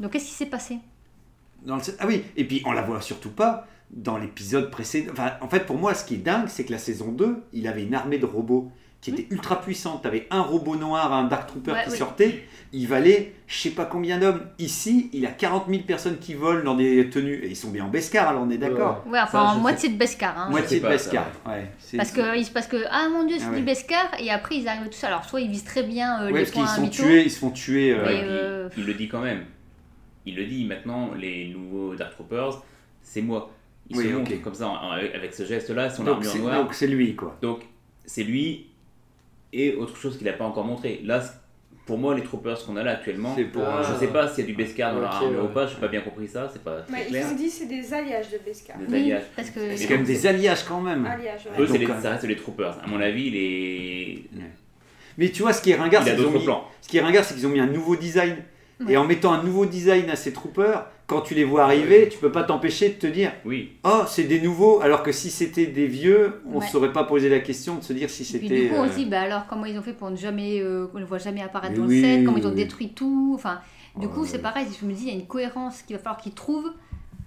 Donc, qu'est-ce qui s'est passé? Dans le- Ah oui, et puis on la voit surtout pas dans l'épisode précédent. Enfin, en fait, pour moi, ce qui est dingue, c'est que la saison 2, il avait une armée de robots qui était ultra puissante. T'avais un robot noir, un Dark Trooper Ouais, qui oui. sortait, il valait je sais pas combien d'hommes. Ici, il a 40 000 personnes qui volent dans des tenues, et ils sont bien en Beskar, alors on est d'accord. Ouais, enfin, Ça, en moitié de Beskar. Hein. Moitié de Beskar, ça, ouais. c'est- Parce que, il se passe que, ah mon dieu, c'est Ah du ouais. Beskar, et après ils arrivent tous. Alors, soit ils visent très bien euh, Ouais, les parce qu'ils points se font mythos. tuer, ils se font tuer. euh, euh, Il le dit quand même. Il le dit maintenant, les nouveaux Dark Troopers, c'est moi. Il Oui, se comme ça, avec ce geste-là, son donc armure c'est- noire. donc c'est lui, quoi. Donc, c'est lui et autre chose qu'il n'a pas encore montré. Là, pour moi, les troopers qu'on a là actuellement, je euh, sais pas s'il y a du Beskar dans leur ok, armure ouais. ou pas, je n'ai pas bien compris ça, c'est pas très Ouais, ils ont dit c'est des alliages de Beskar. Des Oui, alliages. parce que. C'est quand même des alliages quand même. Alliages, ouais. Eux, Donc, les- euh, ça reste les troopers. À mon avis, les... Mais tu vois, ce qui est ringard, c'est qu'ils ont mis-. Ce qui est ringard, c'est qu'ils ont mis un nouveau design. Ouais. Et en mettant un nouveau design à ces troopers, quand tu les vois arriver, tu peux pas t'empêcher de te dire Oui, Oh, c'est des nouveaux. Alors que si c'était des vieux, on ne Ouais. saurait pas poser la question de se dire si c'était. du coup, on euh, se dit, bah alors comment ils ont fait pour ne jamais, euh, qu'on ne voit jamais apparaître Mais dans oui, le set, comment ils ont oui. détruit tout. Enfin, du Ouais, coup, c'est pareil. Je me dis, il y a une cohérence qu'il va falloir qu'ils trouvent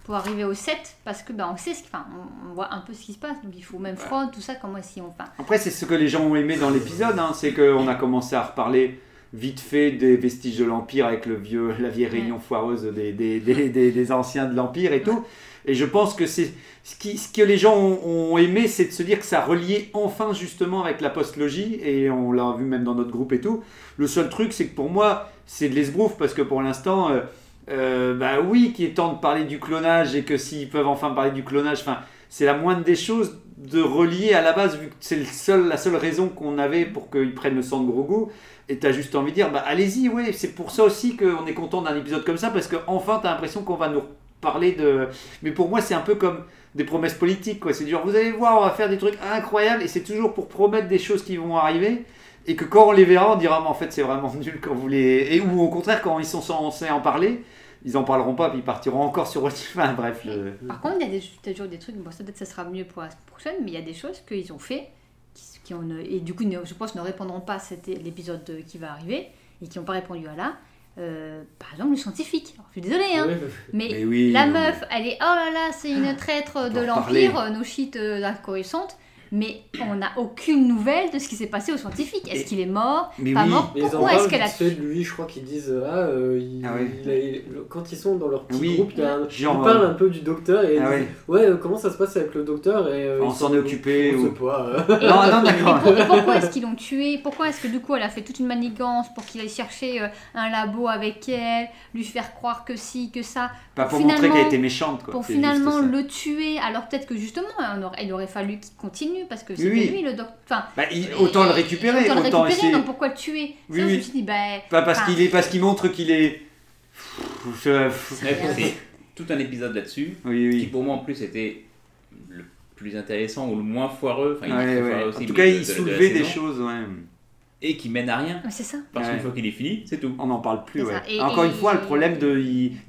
pour arriver au 7 parce que ben, on sait ce enfin, on, on voit un peu ce qui se passe donc il faut même Froid tout ça comment si on enfin Après, c'est ce que les gens ont aimé dans l'épisode, hein, c'est qu'on a commencé à reparler vite fait des vestiges de l'Empire avec le vieux, la vieille réunion foireuse des, des, des, des- anciens de l'Empire et tout. Et je pense que c'est ce, qui, ce que les gens ont, ont aimé, c'est de se dire que ça reliait enfin justement avec la postlogie, et on l'a vu même dans notre groupe et tout. Le seul truc, c'est que pour moi, c'est de l'esbrouf, parce que pour l'instant, euh, euh, bah oui, qu'il est temps de parler du clonage, et que s'ils peuvent enfin parler du clonage, enfin, c'est la moindre des choses de relier à la base, vu que c'est le seul, la seule raison qu'on avait pour qu'ils prennent le sang de Grogu. Et t'as juste envie de dire, bah allez-y, ouais, c'est pour ça aussi qu'on est content d'un épisode comme ça, parce que enfin t'as l'impression qu'on va nous parler de. Mais pour moi, c'est un peu comme des promesses politiques, quoi. C'est genre, vous allez voir, on va faire des trucs incroyables, et c'est toujours pour promettre des choses qui vont arriver, et que quand on les verra, on dira, mais en fait, c'est vraiment nul quand vous les. Et ou au contraire, quand ils sont censés en parler, ils en parleront pas, puis ils partiront encore sur autre. <laughs> Enfin, bref. par contre il y a des, toujours des trucs bon ça peut-être ça sera mieux pour la prochaine mais il y a des choses qu'ils ont fait qui, ont et du coup je pense ne répondront pas à cet- l'épisode qui va arriver et qui n'ont pas répondu à là. Euh, par exemple le scientifique. Alors, je suis désolée hein Ouais. mais, Mais oui, la non, meuf elle est oh là là c'est une traître de l'empire euh, nos shit euh, mais on n'a aucune nouvelle de ce qui s'est passé au scientifique est-ce qu'il est mort Mais pas oui. mort Mais pourquoi est-ce qu'elle a de lui, je crois qu'ils disent ah, euh, il- Ah ouais. il a- il- quand ils sont dans leur petit Oui. groupe, il y a un- Genre, ils parlent un peu du docteur et Ah disent, ouais. euh, comment ça se passe avec le docteur et euh, On s'en est occupé, on ou- sait pas, euh. Non, <laughs> non, d'accord. Et pour- et pourquoi est-ce qu'ils l'ont tué? Pourquoi est-ce que du coup elle a fait toute une manigance pour qu'il aille chercher euh, un labo avec elle, lui faire croire que si, que ça, Pas pour finalement- montrer qu'elle était méchante, quoi. pour finalement le tuer Alors peut-être que justement aurait- il aurait fallu qu'il continue parce que c'était oui. lui le docteur. Enfin, Bah, il- autant le récupérer, autant le autant récupérer, essayer. donc pourquoi le tuer? Oui, Ça, oui. Je me suis dit, bah. Pas parce qu'il est, parce qu'il montre qu'il est. Je- c'est tout un épisode là-dessus, Oui, qui pour moi en plus était le plus intéressant ou le moins foireux. Enfin, il est Ouais, très ouais. foireux En tout cas, il de- de la soulevait des saison, choses, ouais. Et qui mène à rien. C'est ça. Parce Ouais. qu'une fois qu'il est fini, c'est tout. On n'en parle plus, ouais. Et- Encore et- une fois, le problème de.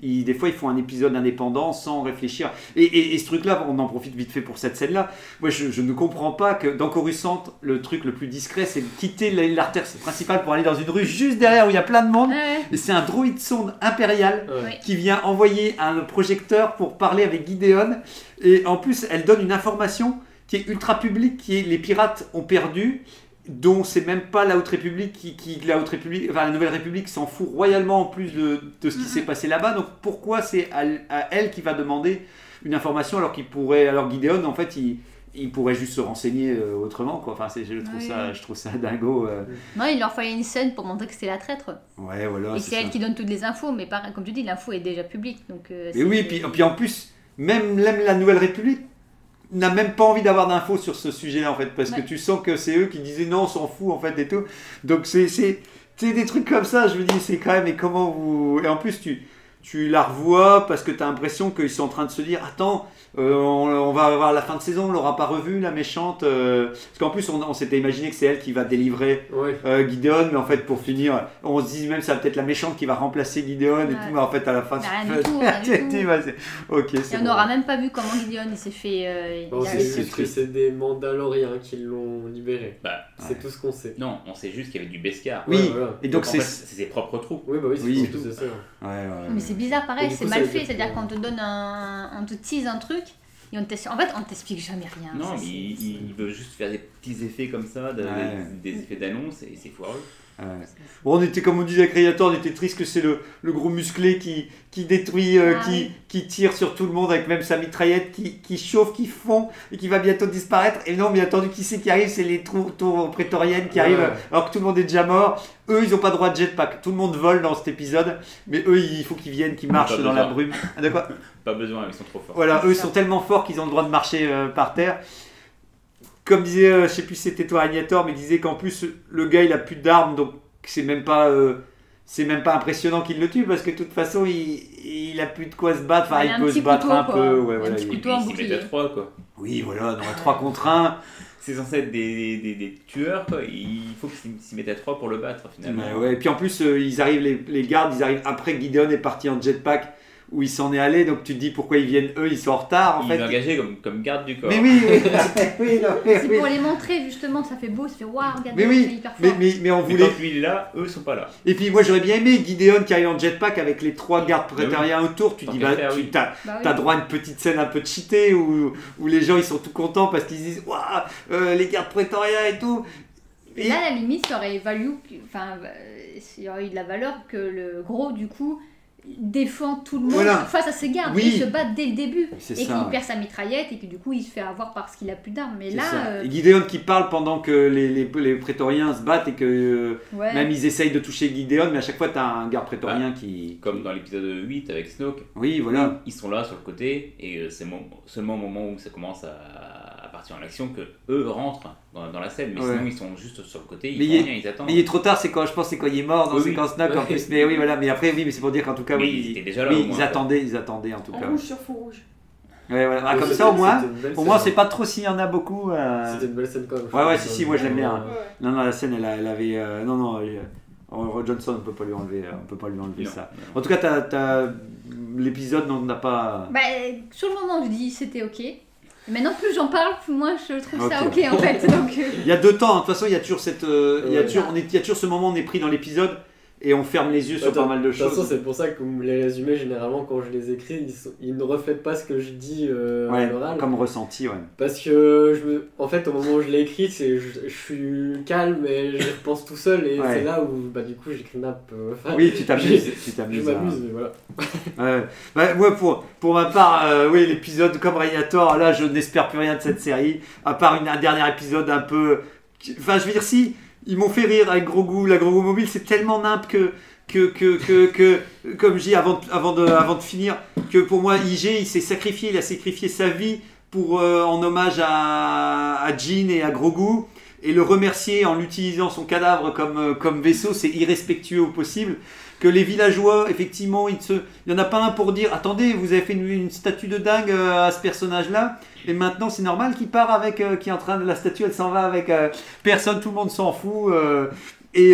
des fois, ils font un épisode indépendant sans réfléchir. Et, et- et ce truc-là, on en profite vite fait pour cette scène-là. Moi, je, je ne comprends pas que dans Coruscant, le truc le plus discret, c'est de quitter la- l'artère principale pour aller dans une rue juste derrière où il y a plein de monde. Ouais, ouais. Et c'est un droïde sonde impérial qui vient envoyer un projecteur pour parler avec Gideon. Et en plus, elle donne une information qui est ultra publique, qui est les pirates ont perdu, dont c'est même pas la Haute République qui, qui- la Haute République, enfin la Nouvelle République s'en fout royalement en plus de, de ce qui s'est passé là-bas. Donc pourquoi c'est à, à elle qui va demander une information alors qu'il pourrait, alors Gideon en fait il il pourrait juste se renseigner euh, autrement quoi. Enfin, c'est- je trouve Oui. ça, je trouve ça dingo. euh. Non, il leur fallait une scène pour montrer que c'est la traître. Ouais, voilà. et c'est elle ça. qui donne toutes les infos, mais par- comme tu dis, l'info est déjà publique. Donc, euh, Mais oui, puis, puis en plus, même, même la Nouvelle République n'a même pas envie d'avoir d'infos sur ce sujet-là, en fait, parce Ouais. que tu sens que c'est eux qui disaient non, on s'en fout, en fait, et tout. Donc c'est c'est- c'est des trucs comme ça, je me dis, c'est quand même, et comment vous... Et en plus, tu, tu la revois parce que tu as l'impression qu'ils sont en train de se dire, attends, euh, on, on va avoir la fin de saison, on l'aura pas revue, la méchante. euh, Parce qu'en plus, on, on s'était imaginé que c'est elle qui va délivrer Ouais. euh, Gideon, mais en fait, pour finir, on se dit même ça va peut-être la méchante qui va remplacer Gideon et tout, mais en fait, à la fin, bah, <laughs> ok, Et on n'aura même pas vu comment Gideon il s'est fait. euh, On sait juste que c'est des Mandaloriens qui l'ont libéré. Bah, C'est tout ce qu'on sait. non, on sait juste qu'il y avait du Beskar. Oui, Ouais, voilà. et donc en c'est. ses propres troupes. Oui, bah oui, c'est Oui. tout, c'est ça. Ouais, ouais, ouais. Mais c'est bizarre, pareil, c'est mal fait. dire C'est-à-dire qu'on te donne un. On te tease un truc et on t'ex- En fait, on t'explique jamais rien. Non, Ça, mais il, veut juste faire des petits effets comme ça, Ouais. des effets d'annonce, et c'est foireux. Ouais. Bon, on était, comme on disait avec Creator, on était triste que c'est le, le gros musclé qui, qui détruit, euh, Ah qui, oui. qui tire sur tout le monde avec même sa mitraillette, qui, qui chauffe, qui fond et qui va bientôt disparaître. Et non, bien entendu, qui c'est qui arrive? C'est les tours, tours prétoriennes qui Ouais. arrivent alors que tout le monde est déjà mort. Eux, ils n'ont pas droit de jetpack. Tout le monde vole dans cet épisode, mais eux, il faut qu'ils viennent, qu'ils marchent dans la brume. Ah, de quoi <laughs> Pas besoin, ils sont trop forts. Voilà, eux sont tellement forts qu'ils ont le droit de marcher euh, par terre. Comme disait, euh, je sais plus si c'était toi Agnator, mais il disait qu'en plus le gars il a plus d'armes, donc c'est même pas, euh, c'est même pas impressionnant qu'il le tue parce que de toute façon il, il a plus de quoi se battre. Enfin, Il il un peut petit se battre couteau, un quoi. peu. Ouais, Un voilà, petit il- Et couteau. en bouclier. à trois, quoi. Oui, voilà, dans les 3 contre 1. C'est censé être des, des, des tueurs, quoi. Il faut qu'ils s'y mettent à trois pour le battre, finalement. Ouais, ouais. Et puis en plus, euh, ils arrivent, les, les gardes, ils arrivent après que Gideon est parti en jetpack. Où il s'en est allé, donc tu te dis pourquoi ils viennent eux, ils sont en retard en il fait. est engagé comme, comme garde du corps. Mais oui, oui, <laughs> <laughs> oui, non, mais C'est oui. pour les montrer justement, ça fait beau, ça fait waouh, regardez, Mais c'est oui, hyper fort. mais, mais, mais on Mais voulait. quand lui il est là, eux sont pas là. Et puis moi j'aurais bien aimé Gideon qui arrive en jetpack avec les trois gardes prétoriens autour. Tu Tant dis, bah, faire, tu oui. t'as, Bah oui. t'as droit à une petite scène un peu cheatée où, où les gens ils sont tout contents parce qu'ils disent, waouh, euh, les gardes prétoriens et tout. Et- Là, à la limite, ça aurait valu, enfin, euh, il y aurait eu de la valeur que le gros, du coup, défend tout le monde Voilà. face à ses gardes Oui. et se bat dès le début. Et qu'il ouais. perd sa mitraillette et que du coup, il se fait avoir parce qu'il a plus d'armes. Mais là, euh, Et Gideon qui parle pendant que les, les, les prétoriens se battent et que euh, ouais. même ils essayent de toucher Gideon, mais à chaque fois t'as un garde prétorien Bah, qui. Comme dans l'épisode 8 avec Snoke. Oui, voilà. Ils sont là sur le côté et euh, c'est mon- seulement au moment où ça commence à partir en action que eux rentrent dans, dans la scène. Mais Ouais. sinon ils sont juste sur le côté, ils Mais font il est- rien, ils attendent. Mais il est trop tard, c'est quand je pense c'est quand il est mort dans Oui, oui. Snoke en plus. Mais oui, voilà. Mais après, oui, mais c'est pour dire qu'en tout cas, Mais oui, ils étaient déjà là, oui, au moins, ils attendaient, ils attendaient en tout En cas. rouge sur fond rouge. Ouais, voilà. Ah, Ouais, comme ça au moins. Au moins, c'est pas trop s'il y en a beaucoup. euh, C'était une belle scène quand même. Ouais, ouais, si, si, moi, je l'aime bien. Ouais. Non, non, la scène, elle, avait. euh, Non, non. euh, Roy Johnson, on peut pas lui enlever, euh, on peut pas lui enlever Non, ça. non. En tout cas, t'as, t'as- l'épisode on n'a pas. Bah, sur le moment, je dis c'était ok. Et maintenant, plus j'en parle, plus moi je trouve ça Ok. en fait. Donc, euh, Il y a deux temps. hein. De toute façon, il y a toujours cette, euh, il y a Ouais. toujours, on est, il y a toujours ce moment où on est pris dans l'épisode et on ferme les yeux sur Attends, pas mal de toute façon, choses. c'est pour ça que les résumés, généralement, quand je les écris, ils, sont- ils ne reflètent pas ce que je dis euh, à Ouais, l'oral. comme ressenti, ouais. Parce que, je me... en fait, au moment où je l'ai écrit, je, je suis calme et j'y repense tout seul. Et Ouais. c'est là où, bah, du coup, j'écris nappe. euh, Oui, tu t'amuses, tu Je t'amuses. à- m'amuse, voilà. Ouais. Bah, moi, pour, pour ma part, euh, oui, l'épisode comme Radiator, là, je n'espère plus rien de cette série, à part une, un dernier épisode un peu. Enfin, je veux dire, si, ils m'ont fait rire avec Grogu, la Grogu Mobile, c'est tellement nimp que. Que, que, que, comme je dis avant de, avant, de, avant de finir, que pour moi, IG, il s'est sacrifié, il a sacrifié sa vie pour, euh, en hommage à, à Jean et à Grogu, et le remercier en l'utilisant son cadavre comme, euh, comme vaisseau, c'est irrespectueux au possible que les villageois, effectivement, il n'y en a pas un pour dire Attendez, vous avez fait une, statue de dingue euh, à ce personnage-là, et maintenant c'est normal qu'il part avec, euh, qui est en train de la statue, elle s'en va avec euh, personne, tout le monde s'en fout. euh, et,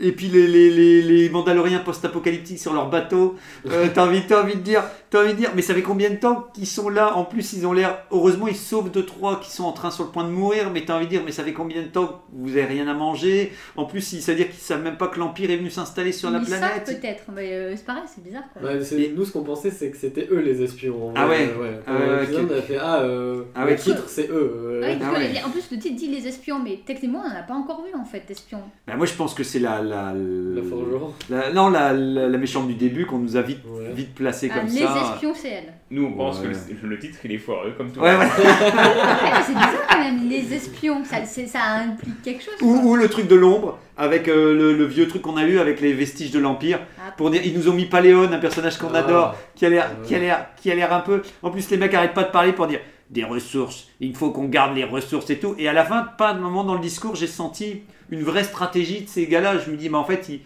et puis les, les, les, Mandaloriens post-apocalyptiques sur leur bateau, t'as envie, envie de dire, t'as envie de dire, mais ça fait combien de temps qu'ils sont là? En plus, ils ont l'air, heureusement, ils sauvent deux trois qui sont en train sur le point de mourir, mais t'as envie de dire, mais ça fait combien de temps que vous avez rien à manger? En plus, ça veut dire qu'ils savent même pas que l'Empire est venu s'installer sur la ils savent planète. peut-être, mais euh, c'est pareil, c'est bizarre quoi. Ouais, c'est- Et- Nous, ce qu'on pensait, c'est que c'était eux les espions. Ah ouais. euh, Ah ouais, ok. on a fait Ah, euh, Ah le ouais. titre, c'est eux. euh, Ouais, Ah les- en plus, le titre dit les espions, mais techniquement, on n'en a pas encore vu en fait, espions. Bah, moi, je pense que c'est la, la, La forgeron. la- non, la, la, la méchante du début qu'on nous a vite, Ouais. vite placé Ah, comme les ça. Espions, c'est elle. Nous on pense Ouais. que le, le titre il est foireux comme tout. Ouais, ouais. C'est bizarre quand même, les espions, ça, ça implique quelque chose. Ou, le truc de l'ombre, avec euh, le, le vieux truc qu'on a eu avec les vestiges de l'Empire. Ah. Pour dire, ils nous ont mis Paléon, un personnage qu'on Ah. adore, qui a l'air, Ouais. qui a l'air, qui a l'air un peu. En plus, les mecs arrêtent pas de parler pour dire des ressources. Il faut qu'on garde les ressources et tout. Et à la fin, pas de moment dans le discours, j'ai senti une vraie stratégie de ces gars-là. Je me dis, mais en fait, ils,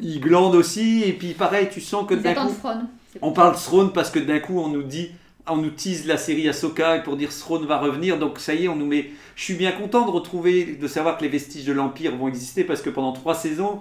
ils glandent aussi. Et puis, pareil, tu sens que d'un coup, Fron. On parle Throne parce que d'un coup, on nous dit. On nous tease la série Ahsoka pour dire Throne va revenir, donc ça y est, on nous met. Je suis bien content de retrouver, de savoir que les vestiges de l'Empire vont exister parce que pendant trois saisons,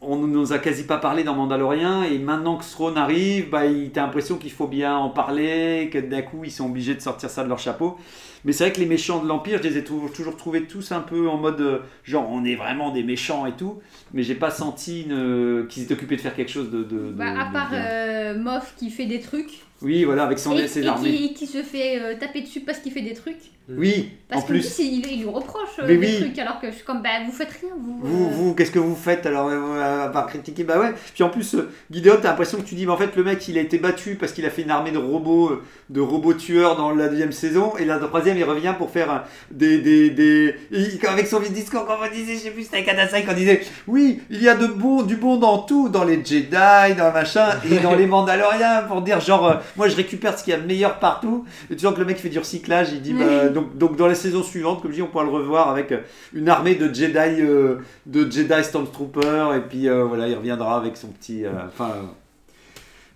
on ne nous a quasi pas parlé dans Mandalorian et maintenant que Throne arrive, bah, il- t'as l'impression qu'il faut bien en parler, que d'un coup ils sont obligés de sortir ça de leur chapeau. Mais c'est vrai que les méchants de l'Empire, je les ai toujours, toujours trouvés tous un peu en mode euh, genre on est vraiment des méchants et tout, mais j'ai pas senti une- qu'ils étaient occupés de faire quelque chose de. de- Bah, de- à de part euh, Moff qui fait des trucs Oui, voilà, avec son, et, ses et armées. qui, qui se fait euh, taper dessus parce qu'il fait des trucs. Oui, Parce en plus. plus, il, il lui reproche euh, Mais des oui. trucs alors que je suis comme bah vous faites rien vous. Vous, euh, vous qu'est-ce que vous faites alors euh, à part critiquer? Bah ouais. Puis en plus, euh, Gideon, t'as l'impression que tu dis, mais en fait, le mec, il a été battu parce qu'il a fait une armée de robots, euh, de robots tueurs dans la deuxième saison, et la troisième, il revient pour faire euh, des, des, des... il- avec son vieux discours, comme on disait, je sais plus, c'était Kadasai qu'on disait, oui, il y a de bon, du bon dans tout, dans les Jedi, dans le machin, et dans les Mandaloriens, pour dire genre, euh, moi, je récupère ce qu'il y a de meilleur partout. Et tu sens que le mec fait du recyclage, il dit, bah, donc, donc dans la saison suivante, comme je dis, on pourra le revoir avec euh, une armée de Jedi, euh, de Jedi Stormtrooper, et puis euh, voilà, il reviendra avec son petit. euh, Enfin. euh,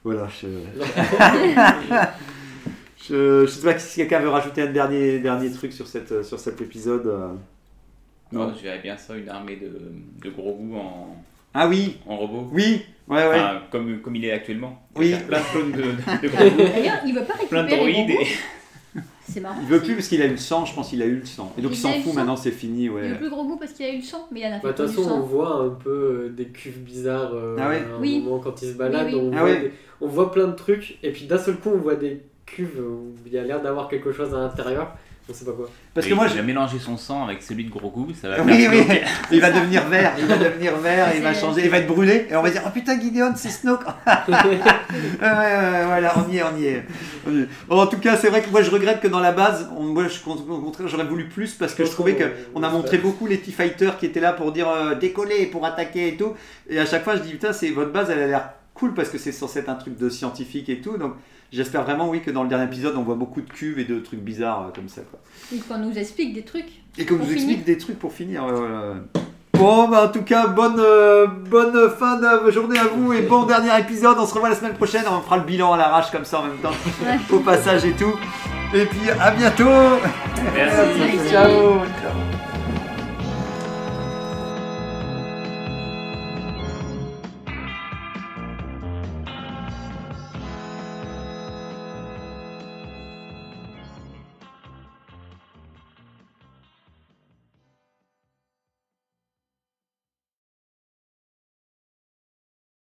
voilà, je. <laughs> je, je sais pas si quelqu'un veut rajouter un dernier, dernier truc sur, cette, sur cet épisode. euh. Non, je verrais bien ça, une armée de, de gros goûts en, Ah oui, en robot. oui, ouais, ouais. Enfin, comme, comme il est actuellement. Il Oui. plein de clones de, de, de gros goûts, D'ailleurs, il veut pas plein récupérer robots. Et... C'est marrant. Il veut plus parce qu'il a eu le sang, je pense qu'il a eu le sang. Et donc il Il s'en fout maintenant, c'est fini, Il ouais. veut plus gros goût parce qu'il a eu le sang, mais il en a Bah, fait De toute façon, on voit un peu euh, des cuves bizarres euh, Ah ouais à un Oui. moment quand ils se. Oui, oui. On, Ah voit ouais. des- on voit plein de trucs, et puis d'un seul coup, on voit des cuves où il y a l'air d'avoir quelque chose à l'intérieur. On sait pas quoi. Parce Et que moi, il je... a mélangé son sang avec celui de gros goût, ça va Oui, faire oui, Snoke. il va devenir vert, il va devenir vert, il va changer, il va être brûlé, et on va dire, oh putain, Gideon, c'est Snoke. <laughs> ouais, ouais, ouais, voilà, on y est, on y est. En tout cas, c'est vrai que moi, je regrette que dans la base, on, moi, je, au contraire, j'aurais voulu plus parce que je trouvais que on a montré beaucoup les T-Fighters qui étaient là pour dire euh, décoller, pour attaquer et tout. Et à chaque fois, je dis, putain, c'est votre base, elle a l'air cool parce que c'est censé être un truc de scientifique et tout. Donc, j'espère vraiment, oui, que dans le dernier épisode, on voit beaucoup de cuves et de trucs bizarres euh, comme ça, quoi. Et qu'on nous explique des trucs. Et qu'on nous explique des trucs pour finir. Bon, bah en tout cas, bonne, euh, bonne fin de journée à vous et bon <laughs> dernier épisode. On se revoit la semaine prochaine. On fera le bilan à l'arrache comme ça en même temps, Ouais. au passage et tout. Et puis à bientôt. Merci. Ciao. Ciao.